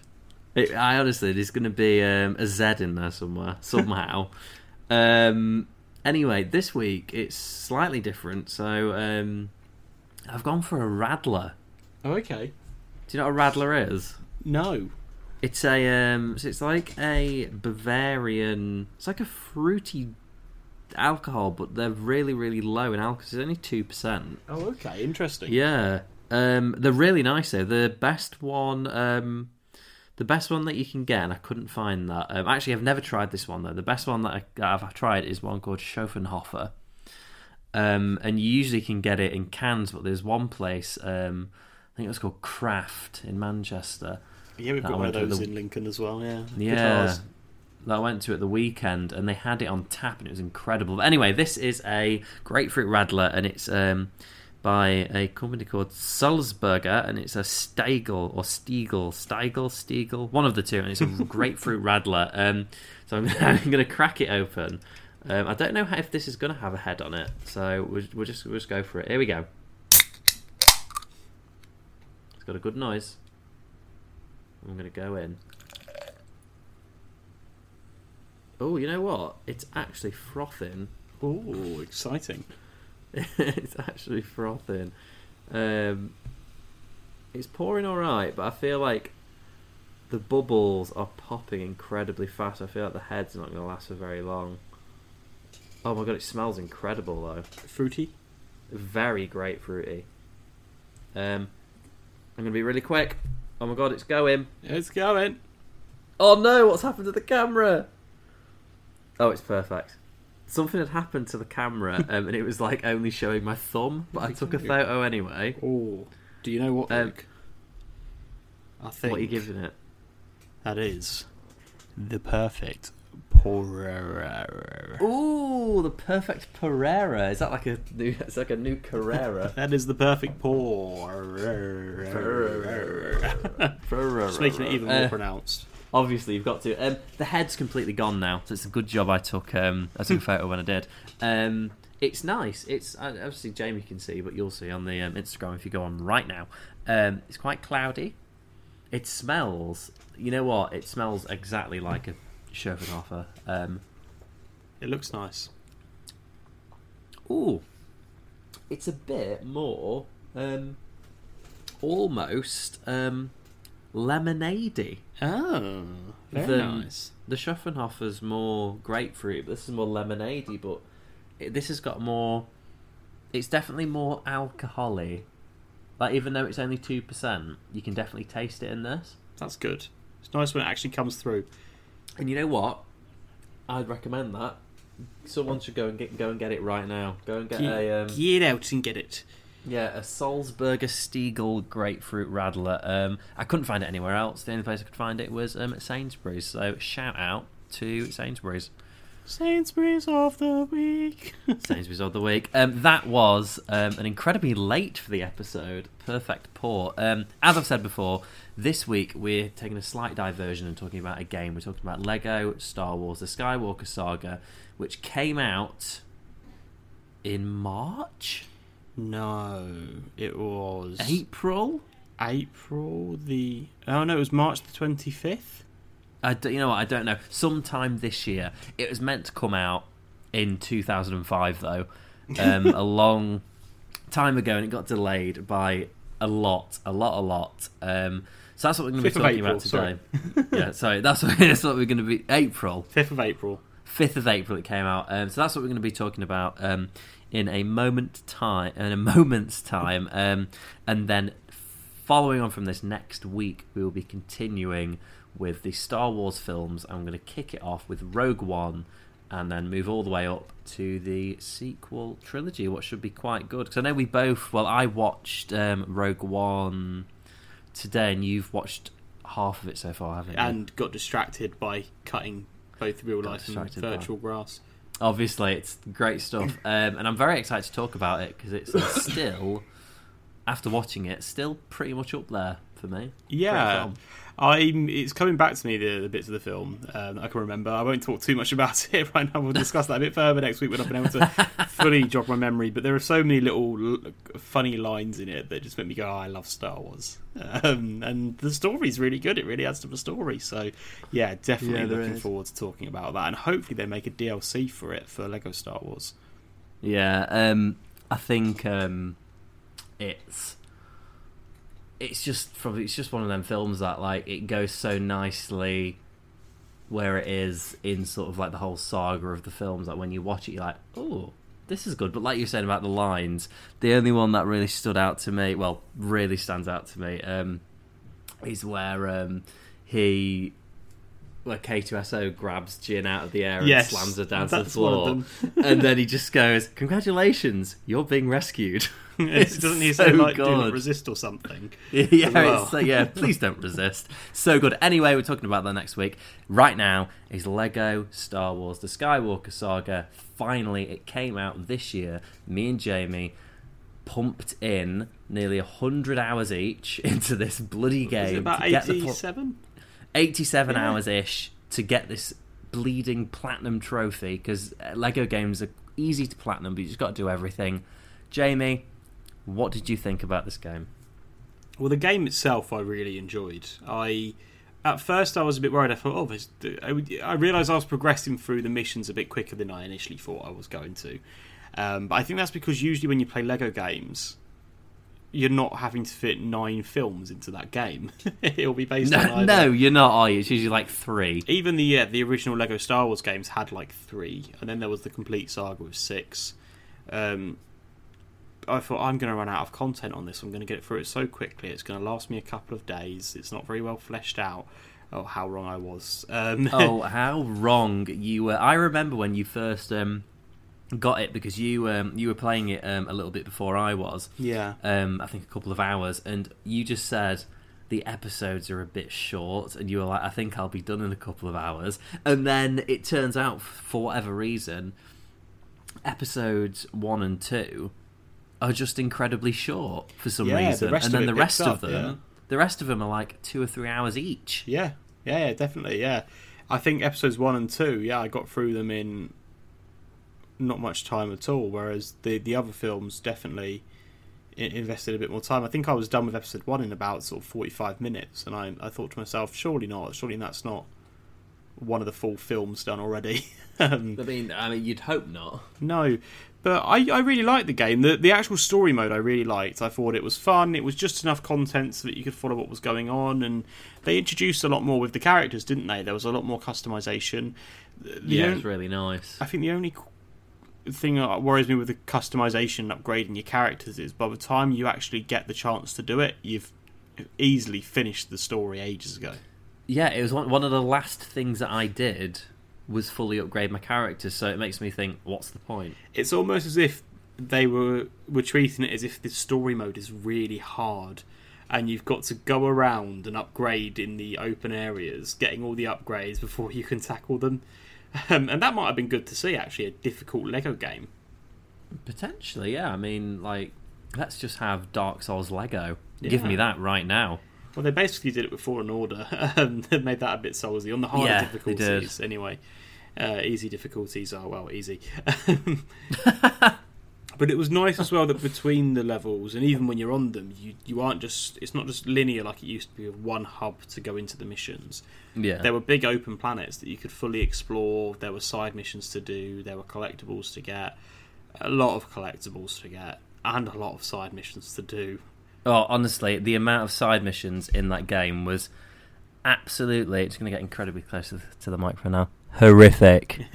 Speaker 1: It, I honestly, there's going to be um, a Z in there somewhere, somehow. [LAUGHS] um, anyway, this week it's slightly different. So um, I've gone for a Radler.
Speaker 2: Oh, okay.
Speaker 1: Do you know what a Radler is?
Speaker 2: No.
Speaker 1: It's a um, so it's like a Bavarian. It's like a fruity alcohol, but they're really, really low in alcohol. It's only two percent.
Speaker 2: Oh, okay. Interesting.
Speaker 1: Yeah, um, they're really nice though. The best one, um, The best one that you can get, and I couldn't find that. Um, actually, I've never tried this one though. The best one that, I, that I've tried is one called Schöfferhofer, um, and you usually can get it in cans. But there's one place, um, I think it was called Craft in Manchester.
Speaker 2: Yeah, we've got one of those
Speaker 1: the-
Speaker 2: in Lincoln as well. Yeah,
Speaker 1: Yeah, that I went to at the weekend, and they had it on tap, and it was incredible. But anyway, this is a grapefruit radler, and it's um, by a company called Salzburger, and it's a Steigl or Stiegel, Steigl, Stiegel, one of the two, and it's a [LAUGHS] grapefruit radler. Um, so I'm, [LAUGHS] I'm going to crack it open. Um, I don't know how, if this is going to have a head on it, so we'll, we'll just we'll just go for it. Here we go. It's got a good noise. I'm going to go in. Oh, you know what? It's actually frothing.
Speaker 2: Oh, exciting. [LAUGHS]
Speaker 1: it's actually frothing. Um, it's pouring all right, but I feel like the bubbles are popping incredibly fast. I feel like the head's not going to last for very long. Oh my god, it smells incredible though.
Speaker 2: Fruity.
Speaker 1: Very grapefruity. Um, I'm going to be really quick. Oh my god, it's going.
Speaker 2: It's going.
Speaker 1: Oh no, what's happened to the camera? Oh, it's perfect. Something had happened to the camera, [LAUGHS] um, and it was like only showing my thumb, but I took a photo anyway.
Speaker 2: Oh, do you know what?
Speaker 1: Um,
Speaker 2: Luke? I think
Speaker 1: What are you giving it?
Speaker 2: that is the perfect pour.
Speaker 1: Ooh, the perfect Pereira. Is that like a new? [LAUGHS] It's like a new Carrera. [LAUGHS]
Speaker 2: That is the perfect pour. Just making it even more
Speaker 1: Uh,
Speaker 2: pronounced.
Speaker 1: Obviously, you've got to. Um, the head's completely gone now, so it's a good job I took. Um, I took a [LAUGHS] photo when I did. Um, it's nice. It's uh, obviously Jamie can see, but you'll see on the um, Instagram if you go on right now. Um, it's quite cloudy. It smells. You know what? It smells exactly like a Schöfferhofer. Um,
Speaker 2: It looks nice.
Speaker 1: Ooh, it's a bit more, um, almost um, lemonade
Speaker 2: Oh, very
Speaker 1: Then-
Speaker 2: nice.
Speaker 1: The Schöfferhofer's more grapefruit, this is more lemonade but it, this has got more. It's definitely more alcoholy. Like even though it's only two percent, you can definitely taste it in this.
Speaker 2: That's good. It's nice when it actually comes through.
Speaker 1: And you know what? I'd recommend that. Someone should go and get go and get it right now. Go and get a um,
Speaker 2: Get out and get it.
Speaker 1: Yeah, a Salzburger Stiegel grapefruit radler. Um, I couldn't find it anywhere else. The only place I could find it was um, at Sainsbury's. So shout out to Sainsbury's.
Speaker 2: Sainsbury's of the week. [LAUGHS]
Speaker 1: Sainsbury's of the week. Um, that was um, an incredibly late for the episode. Perfect pour. Um, as I've said before, this week we're taking a slight diversion and talking about a game. We're talking about Lego Star Wars: The Skywalker Saga, which came out in March,
Speaker 2: no, it was
Speaker 1: April.
Speaker 2: April the. Oh no, it was March the twenty fifth.
Speaker 1: I d- you know what? I don't know. Sometime this year. It was meant to come out in 2005, though, um, [LAUGHS] a long time ago, and it got delayed by a lot, a lot, a lot. Um, so that's what we're going to be talking
Speaker 2: April,
Speaker 1: about today. yeah, [LAUGHS] sorry. That's what, [LAUGHS] that's what we're going to be. April.
Speaker 2: Fifth of April.
Speaker 1: 5th of April it came out. Um, so that's what we're going to be talking about um, in a moment time, in a moment's time, um, and then following on from this next week, we will be continuing with the Star Wars films. I'm going to kick it off with Rogue One, and then move all the way up to the sequel trilogy, what should be quite good. Because I know we both. Well, I watched um, Rogue One today, and you've watched half of it so far, haven't you?
Speaker 2: And got distracted by cutting both real
Speaker 1: Got
Speaker 2: life and
Speaker 1: distracted by-
Speaker 2: virtual grass.
Speaker 1: Obviously it's great stuff. Um, and i'm very excited to talk about it because it's [COUGHS] still after watching it still pretty much up there for me.
Speaker 2: Yeah. I'm. It's coming back to me the, the bits of the film um, that I can remember. I won't talk too much about [LAUGHS] it right now. We'll discuss that a bit further next week when I've been able to [LAUGHS] fully jog my memory. But there are so many little funny lines in it that just make me go, oh, "I love Star Wars," um, and the story's really good. It really adds to the story. So, yeah, definitely
Speaker 1: Yeah,
Speaker 2: looking
Speaker 1: is.
Speaker 2: forward to talking about that. And hopefully they make a DLC for it for Lego Star Wars.
Speaker 1: yeah um, i think um, it's it's just from it's just one of them films that like it goes so nicely where it is in sort of like the whole saga of the films like when you watch it you're like oh this is good. But like you're saying about the lines the only one that really stood out to me well really stands out to me um, is where um, he where K2SO grabs Jyn out of the air and
Speaker 2: Yes,
Speaker 1: slams her down to the
Speaker 2: that's one of
Speaker 1: floor. [LAUGHS] and then he just goes, Congratulations, you're being rescued. [LAUGHS]
Speaker 2: It doesn't he
Speaker 1: so
Speaker 2: say like do not resist or something? [LAUGHS]
Speaker 1: yeah,
Speaker 2: well.
Speaker 1: it's, uh, yeah, please don't resist. So good. Anyway, we're talking about that next week. Right now is Lego Star Wars The Skywalker Saga. Finally, it came out this year. Me and Jamie pumped in nearly 100 hours each into this bloody game.
Speaker 2: Is it about
Speaker 1: to get the pl-
Speaker 2: eighty-seven?
Speaker 1: 87
Speaker 2: Yeah.
Speaker 1: hours ish to get this bleeding platinum trophy because Lego games are easy to platinum, but you just got to do everything. Jamie, what did you think about this game?
Speaker 2: Well, the game itself, I really enjoyed. I at first I was a bit worried. I thought, oh, there's, I, I realised I was progressing through the missions a bit quicker than I initially thought I was going to. Um, but I think that's because usually when you play Lego games, you're not having to fit nine films into that game. [LAUGHS] It'll be based on
Speaker 1: No,
Speaker 2: either-
Speaker 1: no, you're not, are you? It's usually like three.
Speaker 2: Even the yeah, the original Lego Star Wars games had like three, and then there was the complete saga with six. Um, I thought I'm going to run out of content on this. I'm going to get through it so quickly. It's going to last me a couple of days. It's not very well fleshed out. Oh, how wrong I was. Um,
Speaker 1: oh, [LAUGHS] how wrong you were! I remember when you first um, got it because you um, you were playing it um, a little bit before I was.
Speaker 2: yeah.
Speaker 1: Um, I think a couple of hours, and you just said the episodes are a bit short, and you were like, "I think I'll be done in a couple of hours." And then it turns out, for whatever reason, episodes one and two are just incredibly short for some
Speaker 2: Yeah, the
Speaker 1: reason,
Speaker 2: rest
Speaker 1: and then the rest of
Speaker 2: up,
Speaker 1: them,
Speaker 2: yeah.
Speaker 1: the rest of them are like two or three hours each.
Speaker 2: Yeah, yeah, yeah, definitely. Yeah, I think episodes one and two. Yeah, I got through them in not much time at all. Whereas the the other films definitely invested a bit more time. I think I was done with episode one in about sort of forty five minutes, and I I thought to myself, surely not. Surely that's not one of the full films done already. [LAUGHS] um,
Speaker 1: I mean, I mean, you'd hope not.
Speaker 2: no, but I, I really liked the game. The the actual story mode I really liked. I thought it was fun. It was just enough content so that you could follow what was going on, and they introduced a lot more with the characters, didn't they? There was a lot more customization. The
Speaker 1: yeah,
Speaker 2: on-
Speaker 1: it's really nice.
Speaker 2: I think the only thing that worries me with the customization and upgrading your characters is by the time you actually get the chance to do it, you've easily finished the story ages ago.
Speaker 1: Yeah, it was one, one of the last things that I did was fully upgrade my characters, so it makes me think, what's the point?
Speaker 2: it's almost as if they were were treating it as if the story mode is really hard and you've got to go around and upgrade in the open areas getting all the upgrades before [LAUGHS] you can tackle them um, and that might have been good to see actually a difficult lego game.
Speaker 1: Potentially, yeah. I mean, like, let's just have Dark Souls Lego. Give me that right now.
Speaker 2: well they basically did it with Fallen Order. [LAUGHS] Um, they made that a bit soulsy. On the harder
Speaker 1: Yeah,
Speaker 2: difficulties anyway. Uh, easy difficulties are well easy [LAUGHS] [LAUGHS] But it was nice as well that [LAUGHS] between the levels, and even when you're on them, you you aren't just it's not just linear like it used to be with one hub to go into the missions.
Speaker 1: Yeah.
Speaker 2: There were big open planets that you could fully explore. There were side missions to do. There were collectibles to get, a lot of collectibles to get, and a lot of side missions to do.
Speaker 1: Oh, honestly, the amount of side missions in that game was absolutely. It's going to get incredibly close to, to the microphone now. Horrific. [LAUGHS]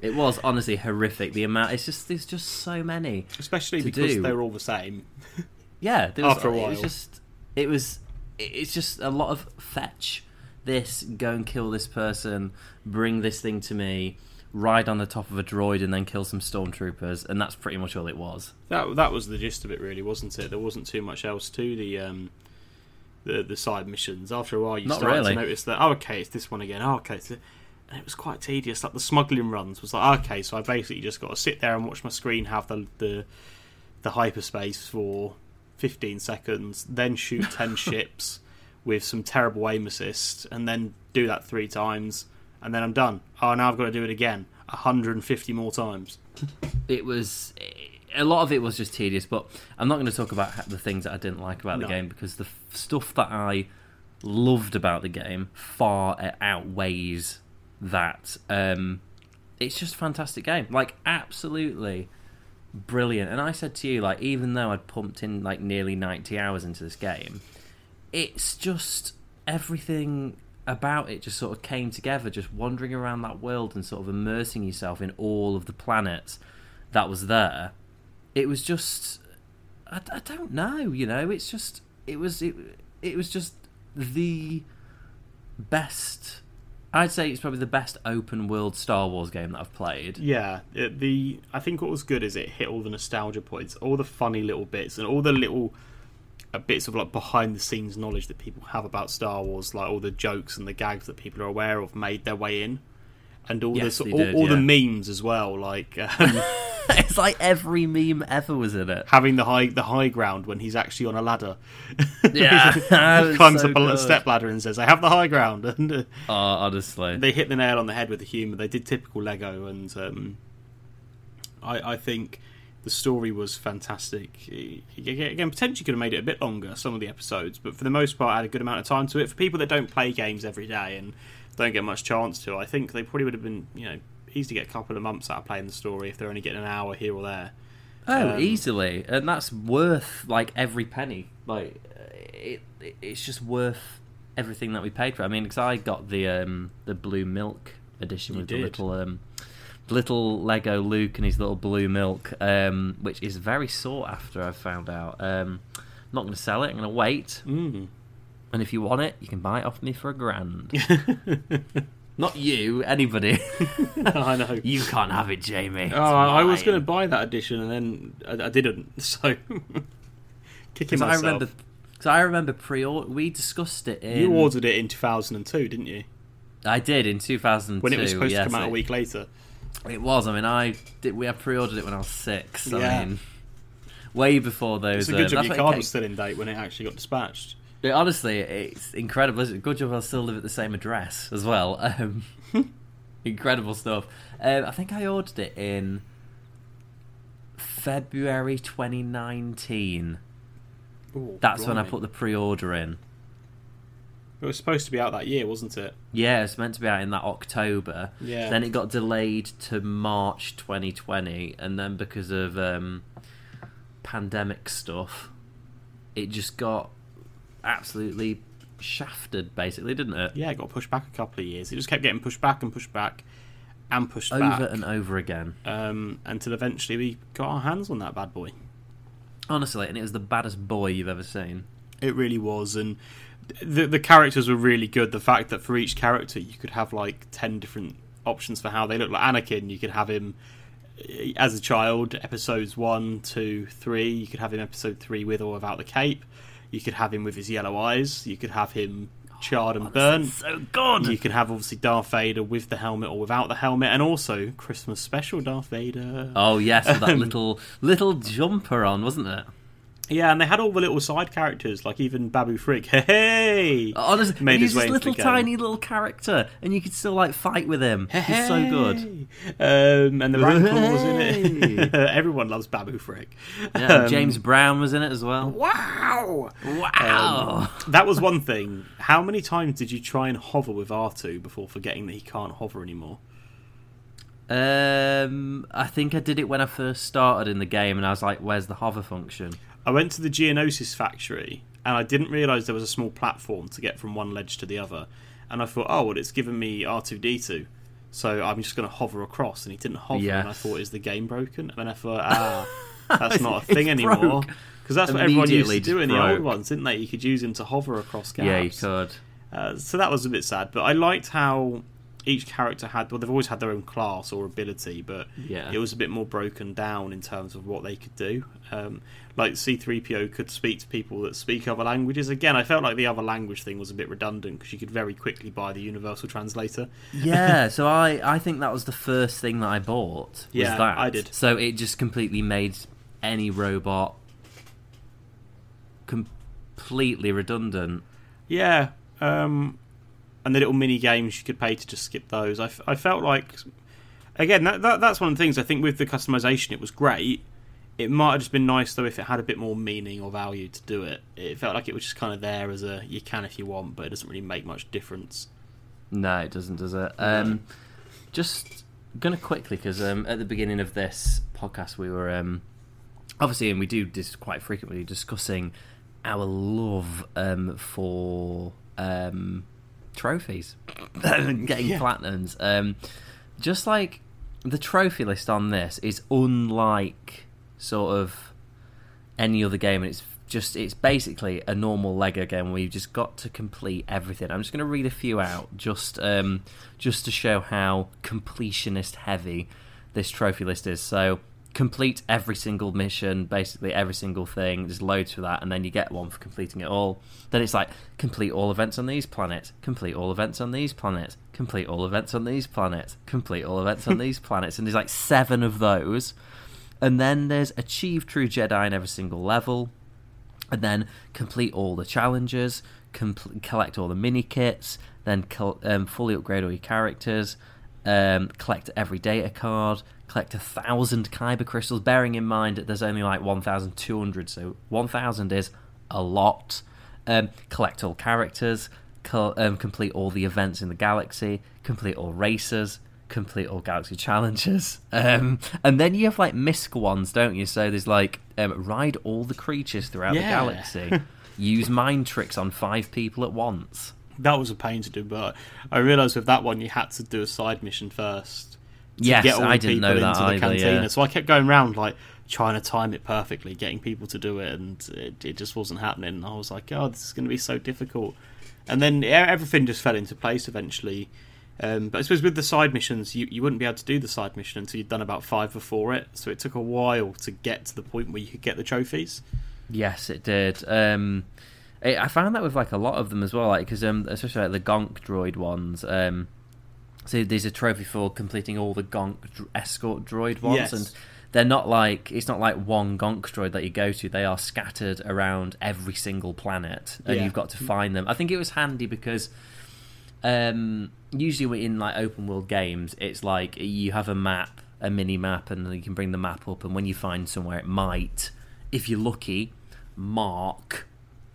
Speaker 1: it was honestly horrific. The amount. It's just. There's just so many.
Speaker 2: Especially because
Speaker 1: do.
Speaker 2: they were all the same. [LAUGHS]
Speaker 1: Yeah. There was,
Speaker 2: After a while,
Speaker 1: It was just. It was. It's just a lot of fetch. This go and kill this person. Bring this thing to me. Ride on the top of a droid and then kill some stormtroopers, and that's pretty much all it was.
Speaker 2: That that was the gist of it, really, wasn't it? There wasn't too much else to the um, the the side missions. After a while, you
Speaker 1: Not
Speaker 2: started
Speaker 1: really.
Speaker 2: to notice that. Oh, okay, it's this one again. Oh, okay, it's, and it was quite tedious. Like the smuggling runs was like, okay, so I basically just got to sit there and watch my screen have the the, the hyperspace for fifteen seconds, then shoot ten [LAUGHS] ships with some terrible aim assist, and then do that three times, and then I'm done. Oh, now I've got to do it again, hundred and fifty more times.
Speaker 1: it was a lot of it was just tedious but i'm not going to talk about the things that i didn't like about
Speaker 2: No.
Speaker 1: the game because the f- stuff that i loved about the game far outweighs that um it's just a fantastic game like absolutely brilliant and i said to you like even though i'd pumped in like nearly 90 hours into this game it's just everything about it just sort of came together just wandering around that world and sort of immersing yourself in all of the planets that was there it was just I, I don't know you know it's just it was it, it was just the best. I'd say it's probably the best open world Star Wars game that I've played.
Speaker 2: Yeah, it, the I think what was good is it hit all the nostalgia points, all the funny little bits, and all the little uh, bits of like behind the scenes knowledge that people have about Star Wars, like all the jokes and the gags that people are aware of, made their way in, and all
Speaker 1: Yes,
Speaker 2: the all,
Speaker 1: did,
Speaker 2: all the memes as well, like [LAUGHS] um, [LAUGHS] [LAUGHS]
Speaker 1: it's like every meme ever was in it.
Speaker 2: having the high the high ground when he's actually on a ladder.
Speaker 1: Yeah, [LAUGHS]
Speaker 2: he climbs
Speaker 1: so
Speaker 2: up a step ladder and says, "I have the high ground." [LAUGHS] And uh,
Speaker 1: Oh, honestly,
Speaker 2: they hit the nail on the head with the humour. They did typical Lego, and um, I, I think the story was fantastic. Again, potentially could have made it a bit longer, some of the episodes, but for the most part, I had a good amount of time to it. For people that don't play games every day and don't get much chance to, I think they probably would have been, you know, easy to get a couple of months out of playing the story if they're only getting an hour here or there.
Speaker 1: oh,
Speaker 2: um,
Speaker 1: easily, and that's worth like every penny. Like it, it it's just worth everything that we paid for. I mean, because I got the um the blue milk edition with
Speaker 2: did.
Speaker 1: the little um little Lego Luke and his little blue milk, um, which is very sought after. I've found out. Um, I'm not going to sell it. I'm going to wait.
Speaker 2: Mm.
Speaker 1: And if you want it, you can buy it off me for a grand. [LAUGHS] Not you, anybody. [LAUGHS]
Speaker 2: I know.
Speaker 1: you can't have it, Jamie.
Speaker 2: Oh, I was going to buy that edition and then I, I didn't. [LAUGHS] So kicking
Speaker 1: Because I remember, cause I remember pre-order. We discussed it in.
Speaker 2: you ordered it in 2002, didn't you?
Speaker 1: I did in 2002.
Speaker 2: When it was supposed
Speaker 1: yes,
Speaker 2: to come out
Speaker 1: it,
Speaker 2: a week later.
Speaker 1: It was. I mean, I did. We had pre-ordered it when I was six.
Speaker 2: Yeah.
Speaker 1: I mean, way before those.
Speaker 2: It's a good
Speaker 1: uh,
Speaker 2: job
Speaker 1: that's
Speaker 2: your
Speaker 1: what
Speaker 2: card
Speaker 1: came-
Speaker 2: was still in date when it actually got dispatched.
Speaker 1: It- honestly, it's incredible. It's a good job I still live at the same address as well. [LAUGHS] Um, incredible stuff. Um, I think I ordered it in February 2019.
Speaker 2: Ooh,
Speaker 1: That's when I put the pre-order in.
Speaker 2: It was supposed to be out that year, wasn't it?
Speaker 1: Yeah, it's meant to be out in that October.
Speaker 2: Yeah.
Speaker 1: Then it got delayed to March 2020, and then because of um, pandemic stuff, it just got absolutely shafted, basically, didn't it?
Speaker 2: Yeah, it got pushed back a couple of years. It just kept getting pushed back and pushed back and pushed
Speaker 1: Over
Speaker 2: back
Speaker 1: and over again.
Speaker 2: um, until eventually we got our hands on that bad boy.
Speaker 1: Honestly, and it was the baddest boy you've ever seen.
Speaker 2: It really was, and the the characters were really good. The fact that for each character you could have like ten different options for how they look. Like Anakin, you could have him eh, as a child, episodes one, two, three. You could have him episode three with or without the cape. You could have him with his yellow eyes. You could have him charred and burnt.
Speaker 1: So good!
Speaker 2: You could have obviously Darth Vader with the helmet or without the helmet, and also Christmas special Darth Vader.
Speaker 1: Oh, yes, with that [LAUGHS] little little jumper on, wasn't it?
Speaker 2: Yeah, and they had all the little side characters, like even Babu Frick. Hey, [LAUGHS] hey!
Speaker 1: Honestly,
Speaker 2: Made
Speaker 1: he's
Speaker 2: his way
Speaker 1: this little tiny little character, and you could still like fight with him. He's so good.
Speaker 2: Um, and the Rancor was in it. [LAUGHS] Everyone loves Babu Frick.
Speaker 1: Yeah,
Speaker 2: Um,
Speaker 1: James Brown was in it as well.
Speaker 2: Wow!
Speaker 1: Wow.
Speaker 2: That was one thing. How many times did you try and hover with R2 before forgetting that he can't hover anymore?
Speaker 1: Um, I think I did it when I first started in the game, and I was like, "Where's the hover function?"
Speaker 2: I went to the Geonosis factory and I didn't realise there was a small platform to get from one ledge to the other. And I thought, oh, well, it's given me R2D2. So I'm just going to hover across. And he didn't hover. And I thought, is the game broken? And then I thought, [LAUGHS] ah, that's not a thing anymore. Because that's what everyone used to do in
Speaker 1: just
Speaker 2: the old ones, didn't they? You could use him to hover across gaps.
Speaker 1: Yeah, you could.
Speaker 2: Uh, so that was a bit sad. But I liked how each character had, well, they've always had their own class or ability, but
Speaker 1: Yeah.
Speaker 2: it was a bit more broken down in terms of what they could do. Um, like C3PO could speak to people that speak other languages. Again, I felt like the other language thing was a bit redundant because you could very quickly buy the universal translator.
Speaker 1: Yeah, [LAUGHS] so I, I think that was the first thing that I bought. Was
Speaker 2: Yeah,
Speaker 1: that.
Speaker 2: I did.
Speaker 1: So it just completely made any robot completely redundant.
Speaker 2: Yeah, um, and the little mini games you could pay to just skip those. I, f- I felt like, again, that, that that's one of the things I think with the customization, it was great. It might have just been nice though if it had a bit more meaning or value to do it. It felt like it was just kind of there as a you can if you want, but it doesn't really make much difference.
Speaker 1: No, it doesn't, does it? Um, just gonna quickly because um, at the beginning of this podcast we were um, obviously, and we do this quite frequently, discussing our love um, for um, trophies, [LAUGHS] [LAUGHS] getting
Speaker 2: Yeah.
Speaker 1: platinums. Um, just like the trophy list on this is unlike sort of any other game, and it's just it's basically a normal Lego game where you've just got to complete everything. I'm just going to read a few out just um, just to show how completionist heavy this trophy list is. So complete every single mission, basically every single thing. There's loads for that, and then you get one for completing it all. Then it's like complete all events on these planets, complete all events on these planets, complete all events on these planets, complete all events on [LAUGHS] these planets, and there's like seven of those. And then there's achieve true Jedi in every single level, and then complete all the challenges, collect all the mini kits, then col- um, fully upgrade all your characters, um, collect every data card, collect a thousand Kyber crystals, bearing in mind that there's only like 1,200, so 1,000 is a lot. Um, collect all characters, co- um, complete all the events in the galaxy, complete all races, complete all galaxy [LAUGHS] challenges. Um, and then you have like misc ones, don't you? So there's like um, ride all the creatures throughout the galaxy, [LAUGHS] use mind tricks on five people at once.
Speaker 2: That was a pain to do, but I realised with that one you had to do a side mission first. To
Speaker 1: Yes,
Speaker 2: get all the
Speaker 1: I didn't
Speaker 2: people
Speaker 1: know that
Speaker 2: into the
Speaker 1: either,
Speaker 2: cantina.
Speaker 1: yeah.
Speaker 2: So I kept going around like trying to time it perfectly, getting people to do it, and it, it just wasn't happening. And I was like, "Oh, this is going to be so difficult." And then everything just fell into place eventually. Um, but I suppose with the side missions, you, you wouldn't be able to do the side mission until you'd done about five before it. So it took a while to get to the point where you could get the trophies.
Speaker 1: Yes, it did. Um, it, I found that with like a lot of them as well, like because um, especially like the Gonk droid ones. Um, so there's a trophy for completing all the Gonk dr- escort droid ones,
Speaker 2: Yes.
Speaker 1: and they're not like it's not like one Gonk droid that you go to. They are scattered around every single planet, and
Speaker 2: Yeah.
Speaker 1: you've got to find them. I think it was handy because um, usually we're in like open world games, it's like you have a map, a mini map, and you can bring the map up, and when you find somewhere, it might, if you're lucky, mark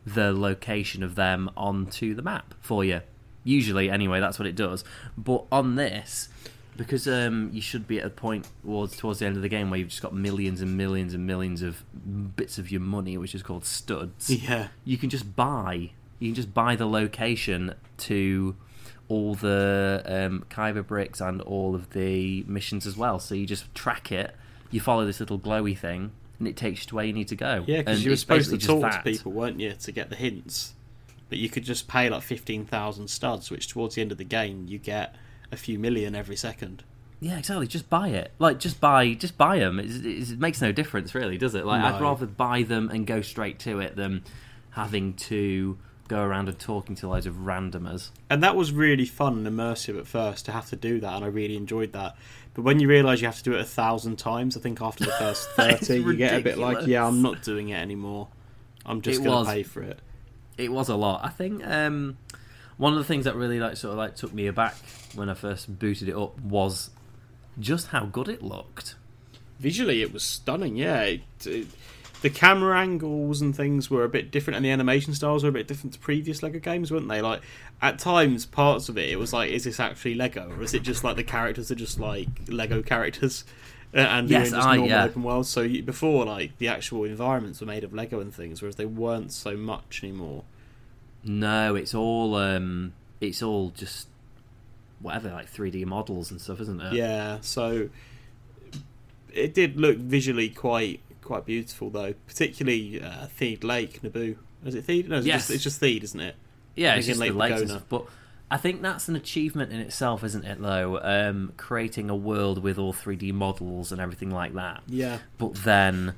Speaker 1: the location of them onto the map for you. Usually, anyway, that's what it does. But on this, because um, you should be at a point towards towards the end of the game where you've just got millions and millions and millions of bits of your money, which is called studs
Speaker 2: Yeah.
Speaker 1: you can just buy you can just buy the location to all the um, Kyber bricks and all of the missions as well. So you just track it, you follow this little glowy thing, and it takes you to where you need to go.
Speaker 2: Yeah, because you were supposed to talk to people, weren't you, to get the hints? But you could just pay like fifteen thousand studs, which towards the end of the game you get a few million every second.
Speaker 1: Yeah, exactly. Just buy it. Like, just buy, just buy them. It, it, it makes no difference, really, does it? Like, I'd rather buy them and go straight to it than having to go around and talking to loads of randomers.
Speaker 2: And that was really fun and immersive at first to have to do that, and I really enjoyed that. But when you realise you have to do it a thousand times, I think after the first [LAUGHS] thirty, you get a bit like, "Yeah, I'm not doing it anymore. I'm just
Speaker 1: It
Speaker 2: going
Speaker 1: was.
Speaker 2: to pay for it."
Speaker 1: it was a lot. I think um, one of the things that really like sort of like took me aback when I first booted it up was just how good it looked.
Speaker 2: Visually, it was stunning. Yeah, it, it, the camera angles and things were a bit different, and the animation styles were a bit different to previous Lego games, weren't they? Like at times, parts of it, it was like, is this actually Lego, or is it just like the characters are just like Lego characters? [LAUGHS] And
Speaker 1: Yes,
Speaker 2: in just
Speaker 1: I-
Speaker 2: normal
Speaker 1: yeah.
Speaker 2: open world. So you, before, like the actual environments were made of Lego and things, whereas they weren't so much anymore.
Speaker 1: No, it's all um, it's all just whatever like 3D models and stuff, isn't it?
Speaker 2: Yeah, so it did look visually quite quite beautiful though, particularly uh, Theed Lake, Naboo. Is it Theed? No, it's,
Speaker 1: Yes.
Speaker 2: just, it's just Theed, isn't it?
Speaker 1: yeah. It's just
Speaker 2: Lake
Speaker 1: the legs and
Speaker 2: Lagona.
Speaker 1: stuff. But I think that's an achievement in itself, isn't it? Though um, creating a world with all 3D models and everything like that.
Speaker 2: Yeah,
Speaker 1: but then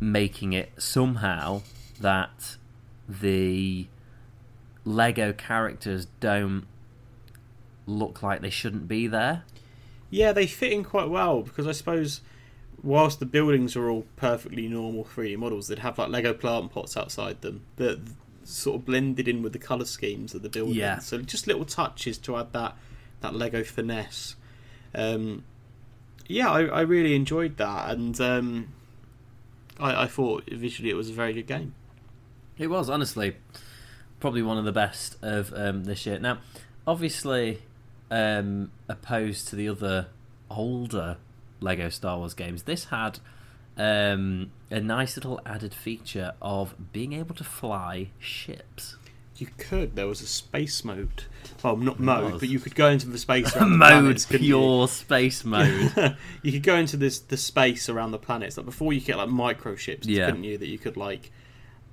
Speaker 1: making it somehow that the Lego characters don't look like they shouldn't be there.
Speaker 2: yeah, they fit in quite well because I suppose whilst the buildings are all perfectly normal 3D models, they'd have like Lego plant pots outside them that sort of blended in with the color schemes of the building.
Speaker 1: Yeah.
Speaker 2: So just little touches to add that that Lego finesse. Um, yeah, I, I really enjoyed that, and um, I, I thought visually it was a very good game.
Speaker 1: It was honestly probably one of the best of um, this year. Now, obviously, um, opposed to the other older Lego Star Wars games, this had um, a nice little added feature of being able to fly ships.
Speaker 2: You could. There was a space mode. Well, not mode, but you could go into the space [LAUGHS] around the
Speaker 1: mode,
Speaker 2: planets, couldn't you?
Speaker 1: space [LAUGHS] mode.
Speaker 2: you could go into this the space around the planets. Like before, you get like micro ships,
Speaker 1: Yeah.
Speaker 2: couldn't you? That you could like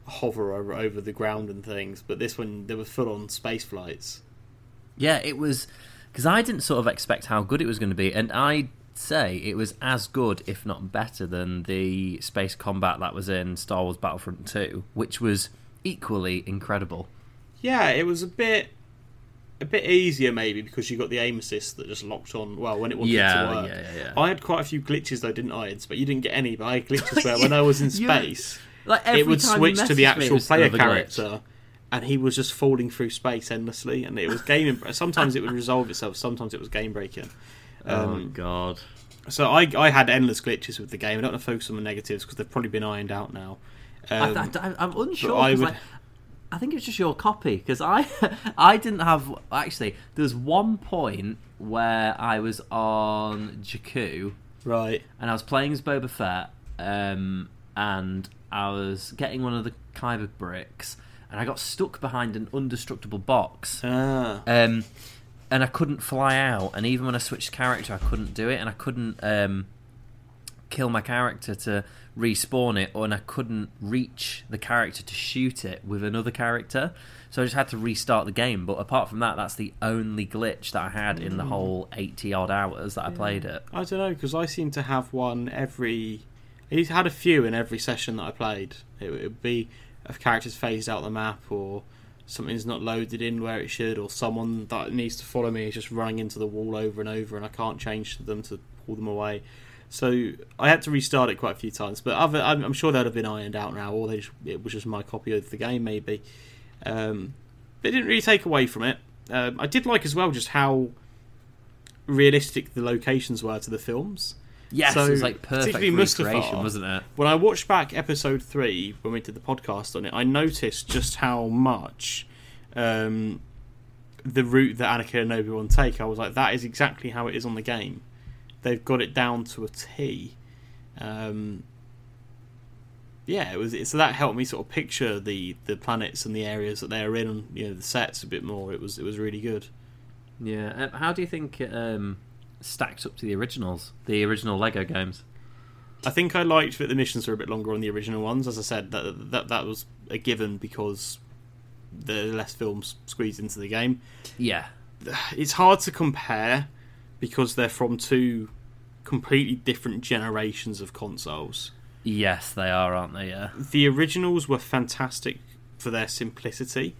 Speaker 2: hover over, over the ground and things, but this one there were full on space flights.
Speaker 1: Yeah, it was because I didn't sort of expect how good it was going to be, and I say it was as good, if not better, than the space combat that was in Star Wars Battlefront 2, which was equally incredible.
Speaker 2: Yeah, it was a bit a bit easier maybe because you got the aim assist that just locked on well when it wanted
Speaker 1: Yeah,
Speaker 2: to work.
Speaker 1: yeah, yeah, yeah.
Speaker 2: I had quite a few glitches though, didn't I? But you didn't get any. But I had glitches [LAUGHS] where when I was in space,
Speaker 1: Like every
Speaker 2: it would switch to the
Speaker 1: messaged me, it
Speaker 2: actual player character, and he was just falling through space endlessly, and it was game. sometimes it would resolve itself. Sometimes it was game breaking.
Speaker 1: Oh
Speaker 2: Um,
Speaker 1: god.
Speaker 2: So I, I had endless glitches with the game. I don't want to focus on the negatives because they've probably been ironed out now. Um,
Speaker 1: I, I, I'm unsure.
Speaker 2: I
Speaker 1: 'cause,
Speaker 2: would-
Speaker 1: like, I think it's just your copy because I [LAUGHS] I didn't have actually. There was one point where I was on Jakku
Speaker 2: right.
Speaker 1: and I was playing as Boba Fett, um, and I was getting one of the Kyber bricks, and I got stuck behind an undestructible box,
Speaker 2: Ah.
Speaker 1: um, and I couldn't fly out. And even when I switched character, I couldn't do it, and I couldn't um, kill my character to respawn it, or and I couldn't reach the character to shoot it with another character. So I just had to restart the game. But apart from that, that's the only glitch that I had in the whole eighty odd hours that I played it.
Speaker 2: I don't know because I seem to have one every. He's had a few in every session that I played. It would be if characters phased out the map or something's not loaded in where it should, or someone that needs to follow me is just running into the wall over and over, and I can't change them to pull them away. So I had to restart it quite a few times, but other, I'm, sure they'd have been ironed out now, or just, it was just my copy of the game maybe. Um, but it didn't really take away from it. Um, I did like as well just how realistic the locations were to the films.
Speaker 1: Yes,
Speaker 2: So,
Speaker 1: it was like perfect
Speaker 2: particularly Mustafar,
Speaker 1: wasn't it?
Speaker 2: When I watched back episode three when we did the podcast on it, I noticed just how much um, the route that Anakin and Obi Wan take. I was like, that is exactly how it is on the game. They've got it down to a T. Um, yeah, it was. So that helped me sort of picture the, the planets and the areas that they're in, and you know the sets a bit more. It was it was really good.
Speaker 1: Yeah. Um, how do you think um, stacked up to the originals, the original Lego games?
Speaker 2: I think I liked that the missions were a bit longer on the original ones. As I said, that that that was a given because the less films squeezed into the game.
Speaker 1: Yeah.
Speaker 2: It's hard to compare because they're from two completely different generations of consoles.
Speaker 1: Yes, they are, aren't they? Yeah.
Speaker 2: The originals were fantastic for their simplicity,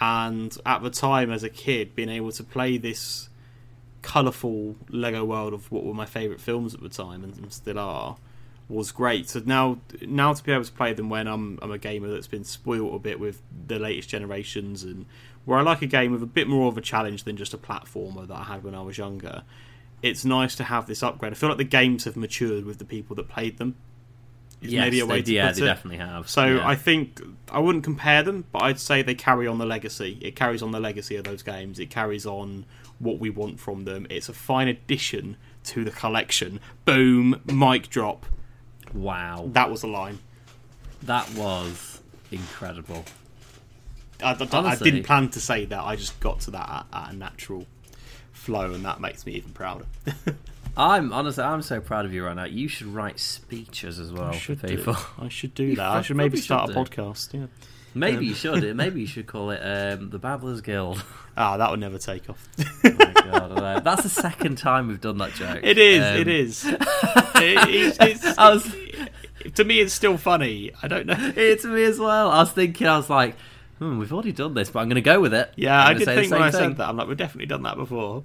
Speaker 2: and at the time, as a kid, being able to play this colourful Lego world of what were my favourite films at the time and still are was great. So now, now to be able to play them when I'm I'm a gamer that's been spoiled a bit with the latest generations and where I like a game with a bit more of a challenge than just a platformer that I had when I was younger. It's nice to have this upgrade. I feel like the games have matured with the people that played them. Is
Speaker 1: yes,
Speaker 2: maybe a way
Speaker 1: they,
Speaker 2: to
Speaker 1: yeah, they
Speaker 2: it.
Speaker 1: definitely have.
Speaker 2: So
Speaker 1: yeah.
Speaker 2: I think I wouldn't compare them, but I'd say they carry on the legacy. It carries on the legacy of those games. It carries on what we want from them. It's a fine addition to the collection. Boom, mic drop.
Speaker 1: wow,
Speaker 2: That was a line.
Speaker 1: that was incredible.
Speaker 2: I, I- I didn't plan to say that. I just got to that at, at a natural flow, and that makes me even prouder. [LAUGHS]
Speaker 1: I'm honestly, I'm so proud of you right now. You should write speeches as well
Speaker 2: I should
Speaker 1: people.
Speaker 2: do. I should do [LAUGHS]
Speaker 1: You
Speaker 2: that. I should maybe
Speaker 1: probably
Speaker 2: start a
Speaker 1: do.
Speaker 2: podcast. Yeah.
Speaker 1: Maybe
Speaker 2: Um,
Speaker 1: you should. Maybe you [LAUGHS] should call it um, the Babblers Guild.
Speaker 2: Ah, that would never take off.
Speaker 1: oh my god, [LAUGHS] that's the second time we've done that joke.
Speaker 2: It is.
Speaker 1: Um,
Speaker 2: it is. [LAUGHS] It- it's, it's,
Speaker 1: I was-
Speaker 2: to me, it's still funny. I don't know.
Speaker 1: It's me as well. I was thinking, I was like, hmm, we've already done this, but I'm going to go with it.
Speaker 2: Yeah,
Speaker 1: I'm
Speaker 2: did think when I
Speaker 1: thing.
Speaker 2: said that. I'm like, we've definitely done that before.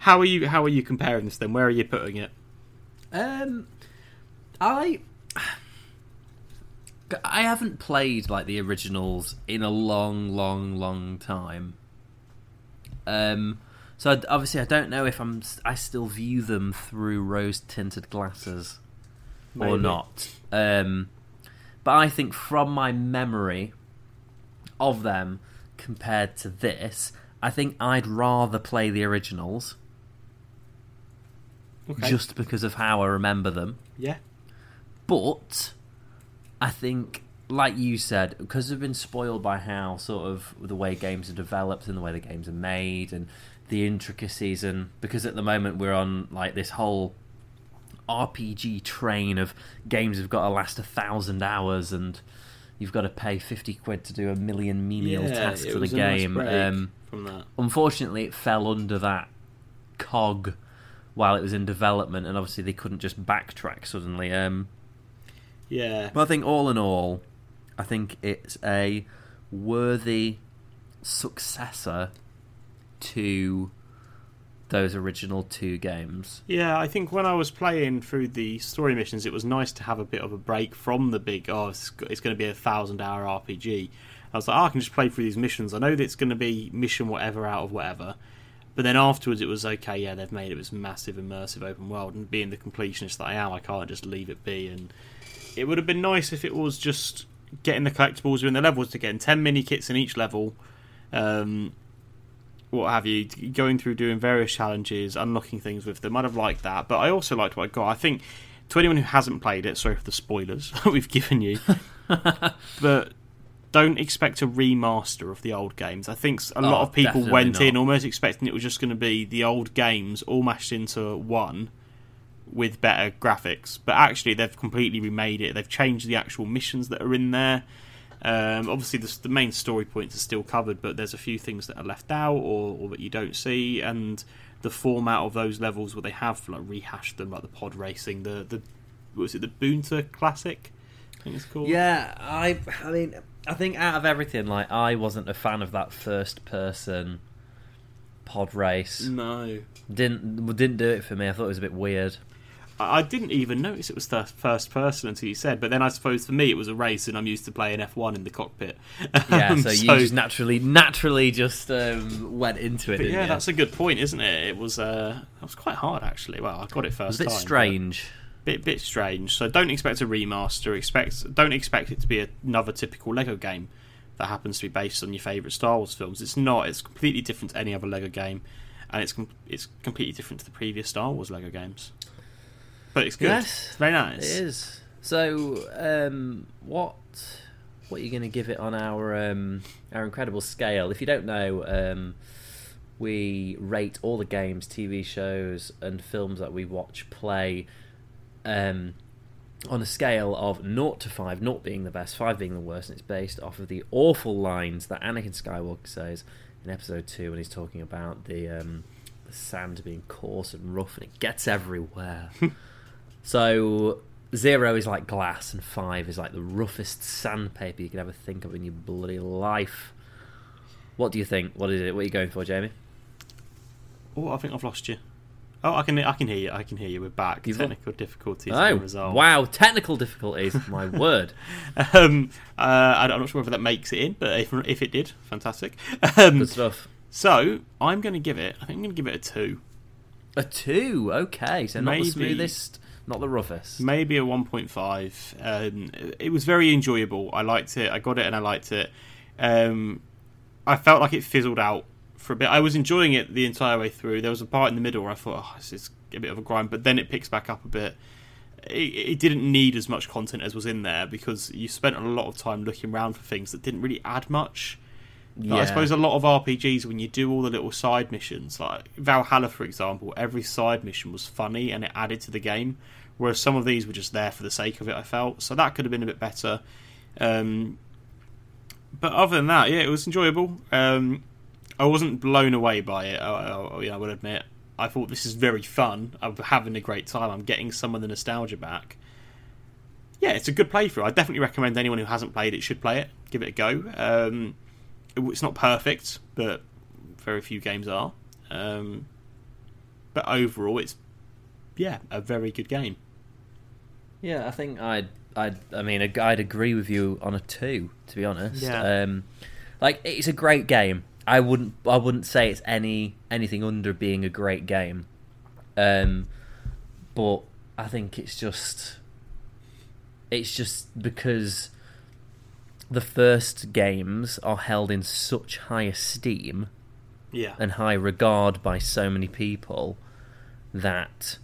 Speaker 2: how are you? How are you comparing this? Then, where are you putting it?
Speaker 1: Um, I I haven't played like the originals in a long, long, long time. Um, so I- obviously I don't know if I'm I still view them through rose tinted glasses or not. Um, but I think from my memory of them compared to this, I think I'd rather play the originals
Speaker 2: Okay.
Speaker 1: just because of how I remember them.
Speaker 2: yeah.
Speaker 1: But I think, like you said, because we've been spoiled by how sort of the way games are developed and the way the games are made and the intricacies, and because at the moment we're on like this whole RPG train of games have got to last a thousand hours and you've got to pay fifty quid to do a million menial tasks
Speaker 2: it
Speaker 1: of the
Speaker 2: nice
Speaker 1: game.
Speaker 2: break
Speaker 1: um,
Speaker 2: from that.
Speaker 1: unfortunately, it fell under that cog while it was in development, and obviously they couldn't just backtrack suddenly. Um,
Speaker 2: Yeah,
Speaker 1: but I think all in all, I think it's a worthy successor to those original two games.
Speaker 2: Yeah, I think when I was playing through the story missions, it was nice to have a bit of a break from the big. Oh, it's, it's going to be a thousand-hour RPG. I was like, oh, I can just play through these missions. I know that it's going to be mission whatever out of whatever. But then afterwards, it was okay. Yeah, they've made it this massive, immersive open world, and being the completionist that I am, I can't just leave it be. And it would have been nice if it was just getting the collectibles in the levels again, ten mini kits in each level. Um, what have you, going through doing various challenges, unlocking things with them. I'd have liked that, but I also liked what I got. I think to anyone who hasn't played it, sorry for the spoilers [LAUGHS] we've given you, [LAUGHS] but don't expect a remaster of the old games. I think a lot
Speaker 1: Oh,
Speaker 2: of people went in almost expecting it was just going to be the old games all mashed into one with better graphics, but actually they've completely remade it. They've changed the actual missions that are in there. Um, obviously, the, the main story points are still covered, but there's a few things that are left out or, or that you don't see, and the format of those levels where they have like rehashed them, like the pod racing, the the what was it the Boonta Classic? I think it's called.
Speaker 1: Yeah, I, I mean, I think out of everything, like I wasn't a fan of that first person pod race.
Speaker 2: No,
Speaker 1: Didn't didn't do it for me. I thought it was a bit weird.
Speaker 2: I didn't even notice it was the first person until you said. But then I suppose for me it was a race, and I'm used to playing F1 in the cockpit.
Speaker 1: Yeah, [LAUGHS]
Speaker 2: Um,
Speaker 1: so you just naturally naturally just um, went into it.
Speaker 2: Yeah,
Speaker 1: you?
Speaker 2: that's a good point, isn't it? It was uh, that was quite hard actually. Well, I got it
Speaker 1: It
Speaker 2: first
Speaker 1: was a bit
Speaker 2: time.
Speaker 1: strange.
Speaker 2: bit bit strange. So don't expect a remaster. Expect don't expect it to be another typical Lego game that happens to be based on your favourite Star Wars films. It's not. It's completely different to any other Lego game, and it's com- it's completely different to the previous Star Wars Lego games. But it's good.
Speaker 1: Yes,
Speaker 2: it's very nice.
Speaker 1: It is. So, um, what what are you going to give it on our um, our incredible scale? If you don't know, um, we rate all the games, TV shows, and films that we watch play um, on a scale of 0 to 5, 0 being the best, 5 being the worst, and it's based off of the awful lines that Anakin Skywalker says in episode 2 when he's talking about the, um, the sand being coarse and rough and it gets everywhere. [LAUGHS] so, 0 is like glass, and 5 is like the roughest sandpaper you could ever think of in your bloody life. What do you think? What is it? What are you going for, Jamie?
Speaker 2: Oh, I think I've lost you. Oh, I can I can hear you. I can hear you. We're back.
Speaker 1: You've
Speaker 2: Technical difficulties
Speaker 1: Oh, wow, technical difficulties, [LAUGHS] my word.
Speaker 2: Um, uh, I- I'm not sure whether that makes it in, but if if it did, fantastic. Um,
Speaker 1: Good stuff.
Speaker 2: so I'm going to give it. I think I'm going to give it a two.
Speaker 1: A two, okay. So not the smoothest, not the roughest.
Speaker 2: maybe a 1.5 um, it was very enjoyable. I liked it. I got it and i liked it. Um, i felt like it fizzled out for a bit. I was enjoying it the entire way through. There was a part in the middle where i thought oh this is a bit of a grind but then it picks back up a bit. It, it didn't need as much content as was in there because you spent a lot of time looking around for things that didn't really add much like, I suppose a lot of RPGs, when you do all the little side missions, like Valhalla, for example, every side mission was funny and it added to the game, whereas some of these were just there for the sake of it. I felt so that could have been a bit better. Um, but other than that, yeah, it was enjoyable. Um, I wasn't blown away by it. I, I, I will admit. I thought this is very fun. I'm having a great time. I'm getting some of the nostalgia back. Yeah, it's a good playthrough. I definitely recommend anyone who hasn't played it should play it. Give it a go. Um, it's not perfect, but very few games are. Um, but overall, it's yeah, a very good game.
Speaker 1: Yeah, I think I'd, I'd, I mean, I'd agree with you on a two. To be honest,
Speaker 2: Yeah.
Speaker 1: um, like it's a great game. I wouldn't, I wouldn't say it's any anything under being a great game. Um, but I think it's just, it's just because the first games are held in such high esteem
Speaker 2: Yeah,
Speaker 1: and high regard by so many people that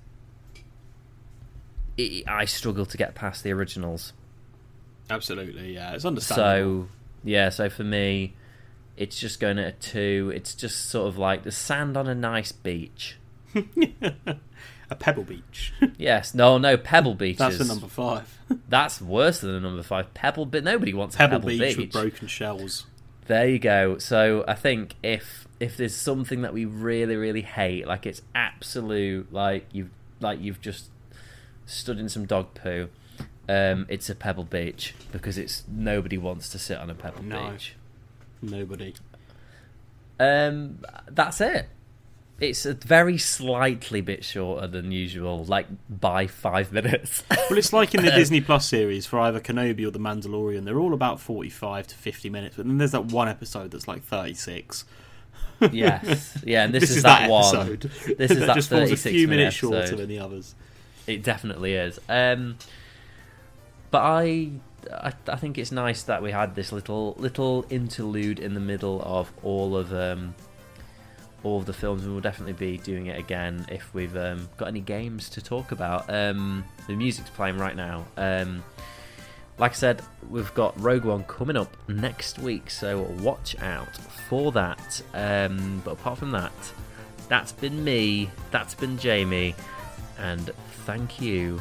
Speaker 1: it, I struggle to get past the originals.
Speaker 2: absolutely. Yeah, it's understandable.
Speaker 1: So yeah, so for me, it's just going at a two. It's just sort of like the sand on a nice beach. [LAUGHS]
Speaker 2: a Pebble Beach. [LAUGHS]
Speaker 1: Yes, no, no, Pebble Beach.
Speaker 2: That's the number five. [LAUGHS]
Speaker 1: That's worse than the number five. Pebble, but nobody wants a
Speaker 2: Pebble,
Speaker 1: Pebble
Speaker 2: Beach,
Speaker 1: Beach.
Speaker 2: with broken shells.
Speaker 1: There you go. So I think if if there's something that we really really hate, like it's absolute, like you've like you've just stood in some dog poo, um, it's a Pebble Beach because it's nobody wants to sit on a Pebble
Speaker 2: No.
Speaker 1: Beach.
Speaker 2: Nobody.
Speaker 1: Um, that's it. It's a very slightly bit shorter than usual, like by five [LAUGHS] minutes.
Speaker 2: Well, it's like in the [LAUGHS] Disney Plus series for either Kenobi or The Mandalorian. They're all about forty-five to fifty minutes, but then there's that one episode that's like thirty-six.
Speaker 1: yes, yeah, and [LAUGHS] this,
Speaker 2: This,
Speaker 1: is,
Speaker 2: is
Speaker 1: that,
Speaker 2: that,
Speaker 1: one.
Speaker 2: episode.
Speaker 1: This is
Speaker 2: that
Speaker 1: that
Speaker 2: just falls a
Speaker 1: 36
Speaker 2: few
Speaker 1: minute
Speaker 2: minutes shorter
Speaker 1: episode.
Speaker 2: than the others.
Speaker 1: It definitely is. Um, but I, I, I think it's nice that we had this little little interlude in the middle of all of um, all of the films, and we'll definitely be doing it again if we've um, got any games to talk about. Um, the music's playing right now. Um, like I said, we've got Rogue One coming up next week, so watch out for that. Um, but apart from that, that's been me. That's been Jamie and thank you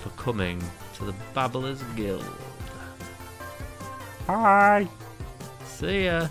Speaker 1: for coming to the Babblers Guild.
Speaker 2: Hi.
Speaker 1: See ya.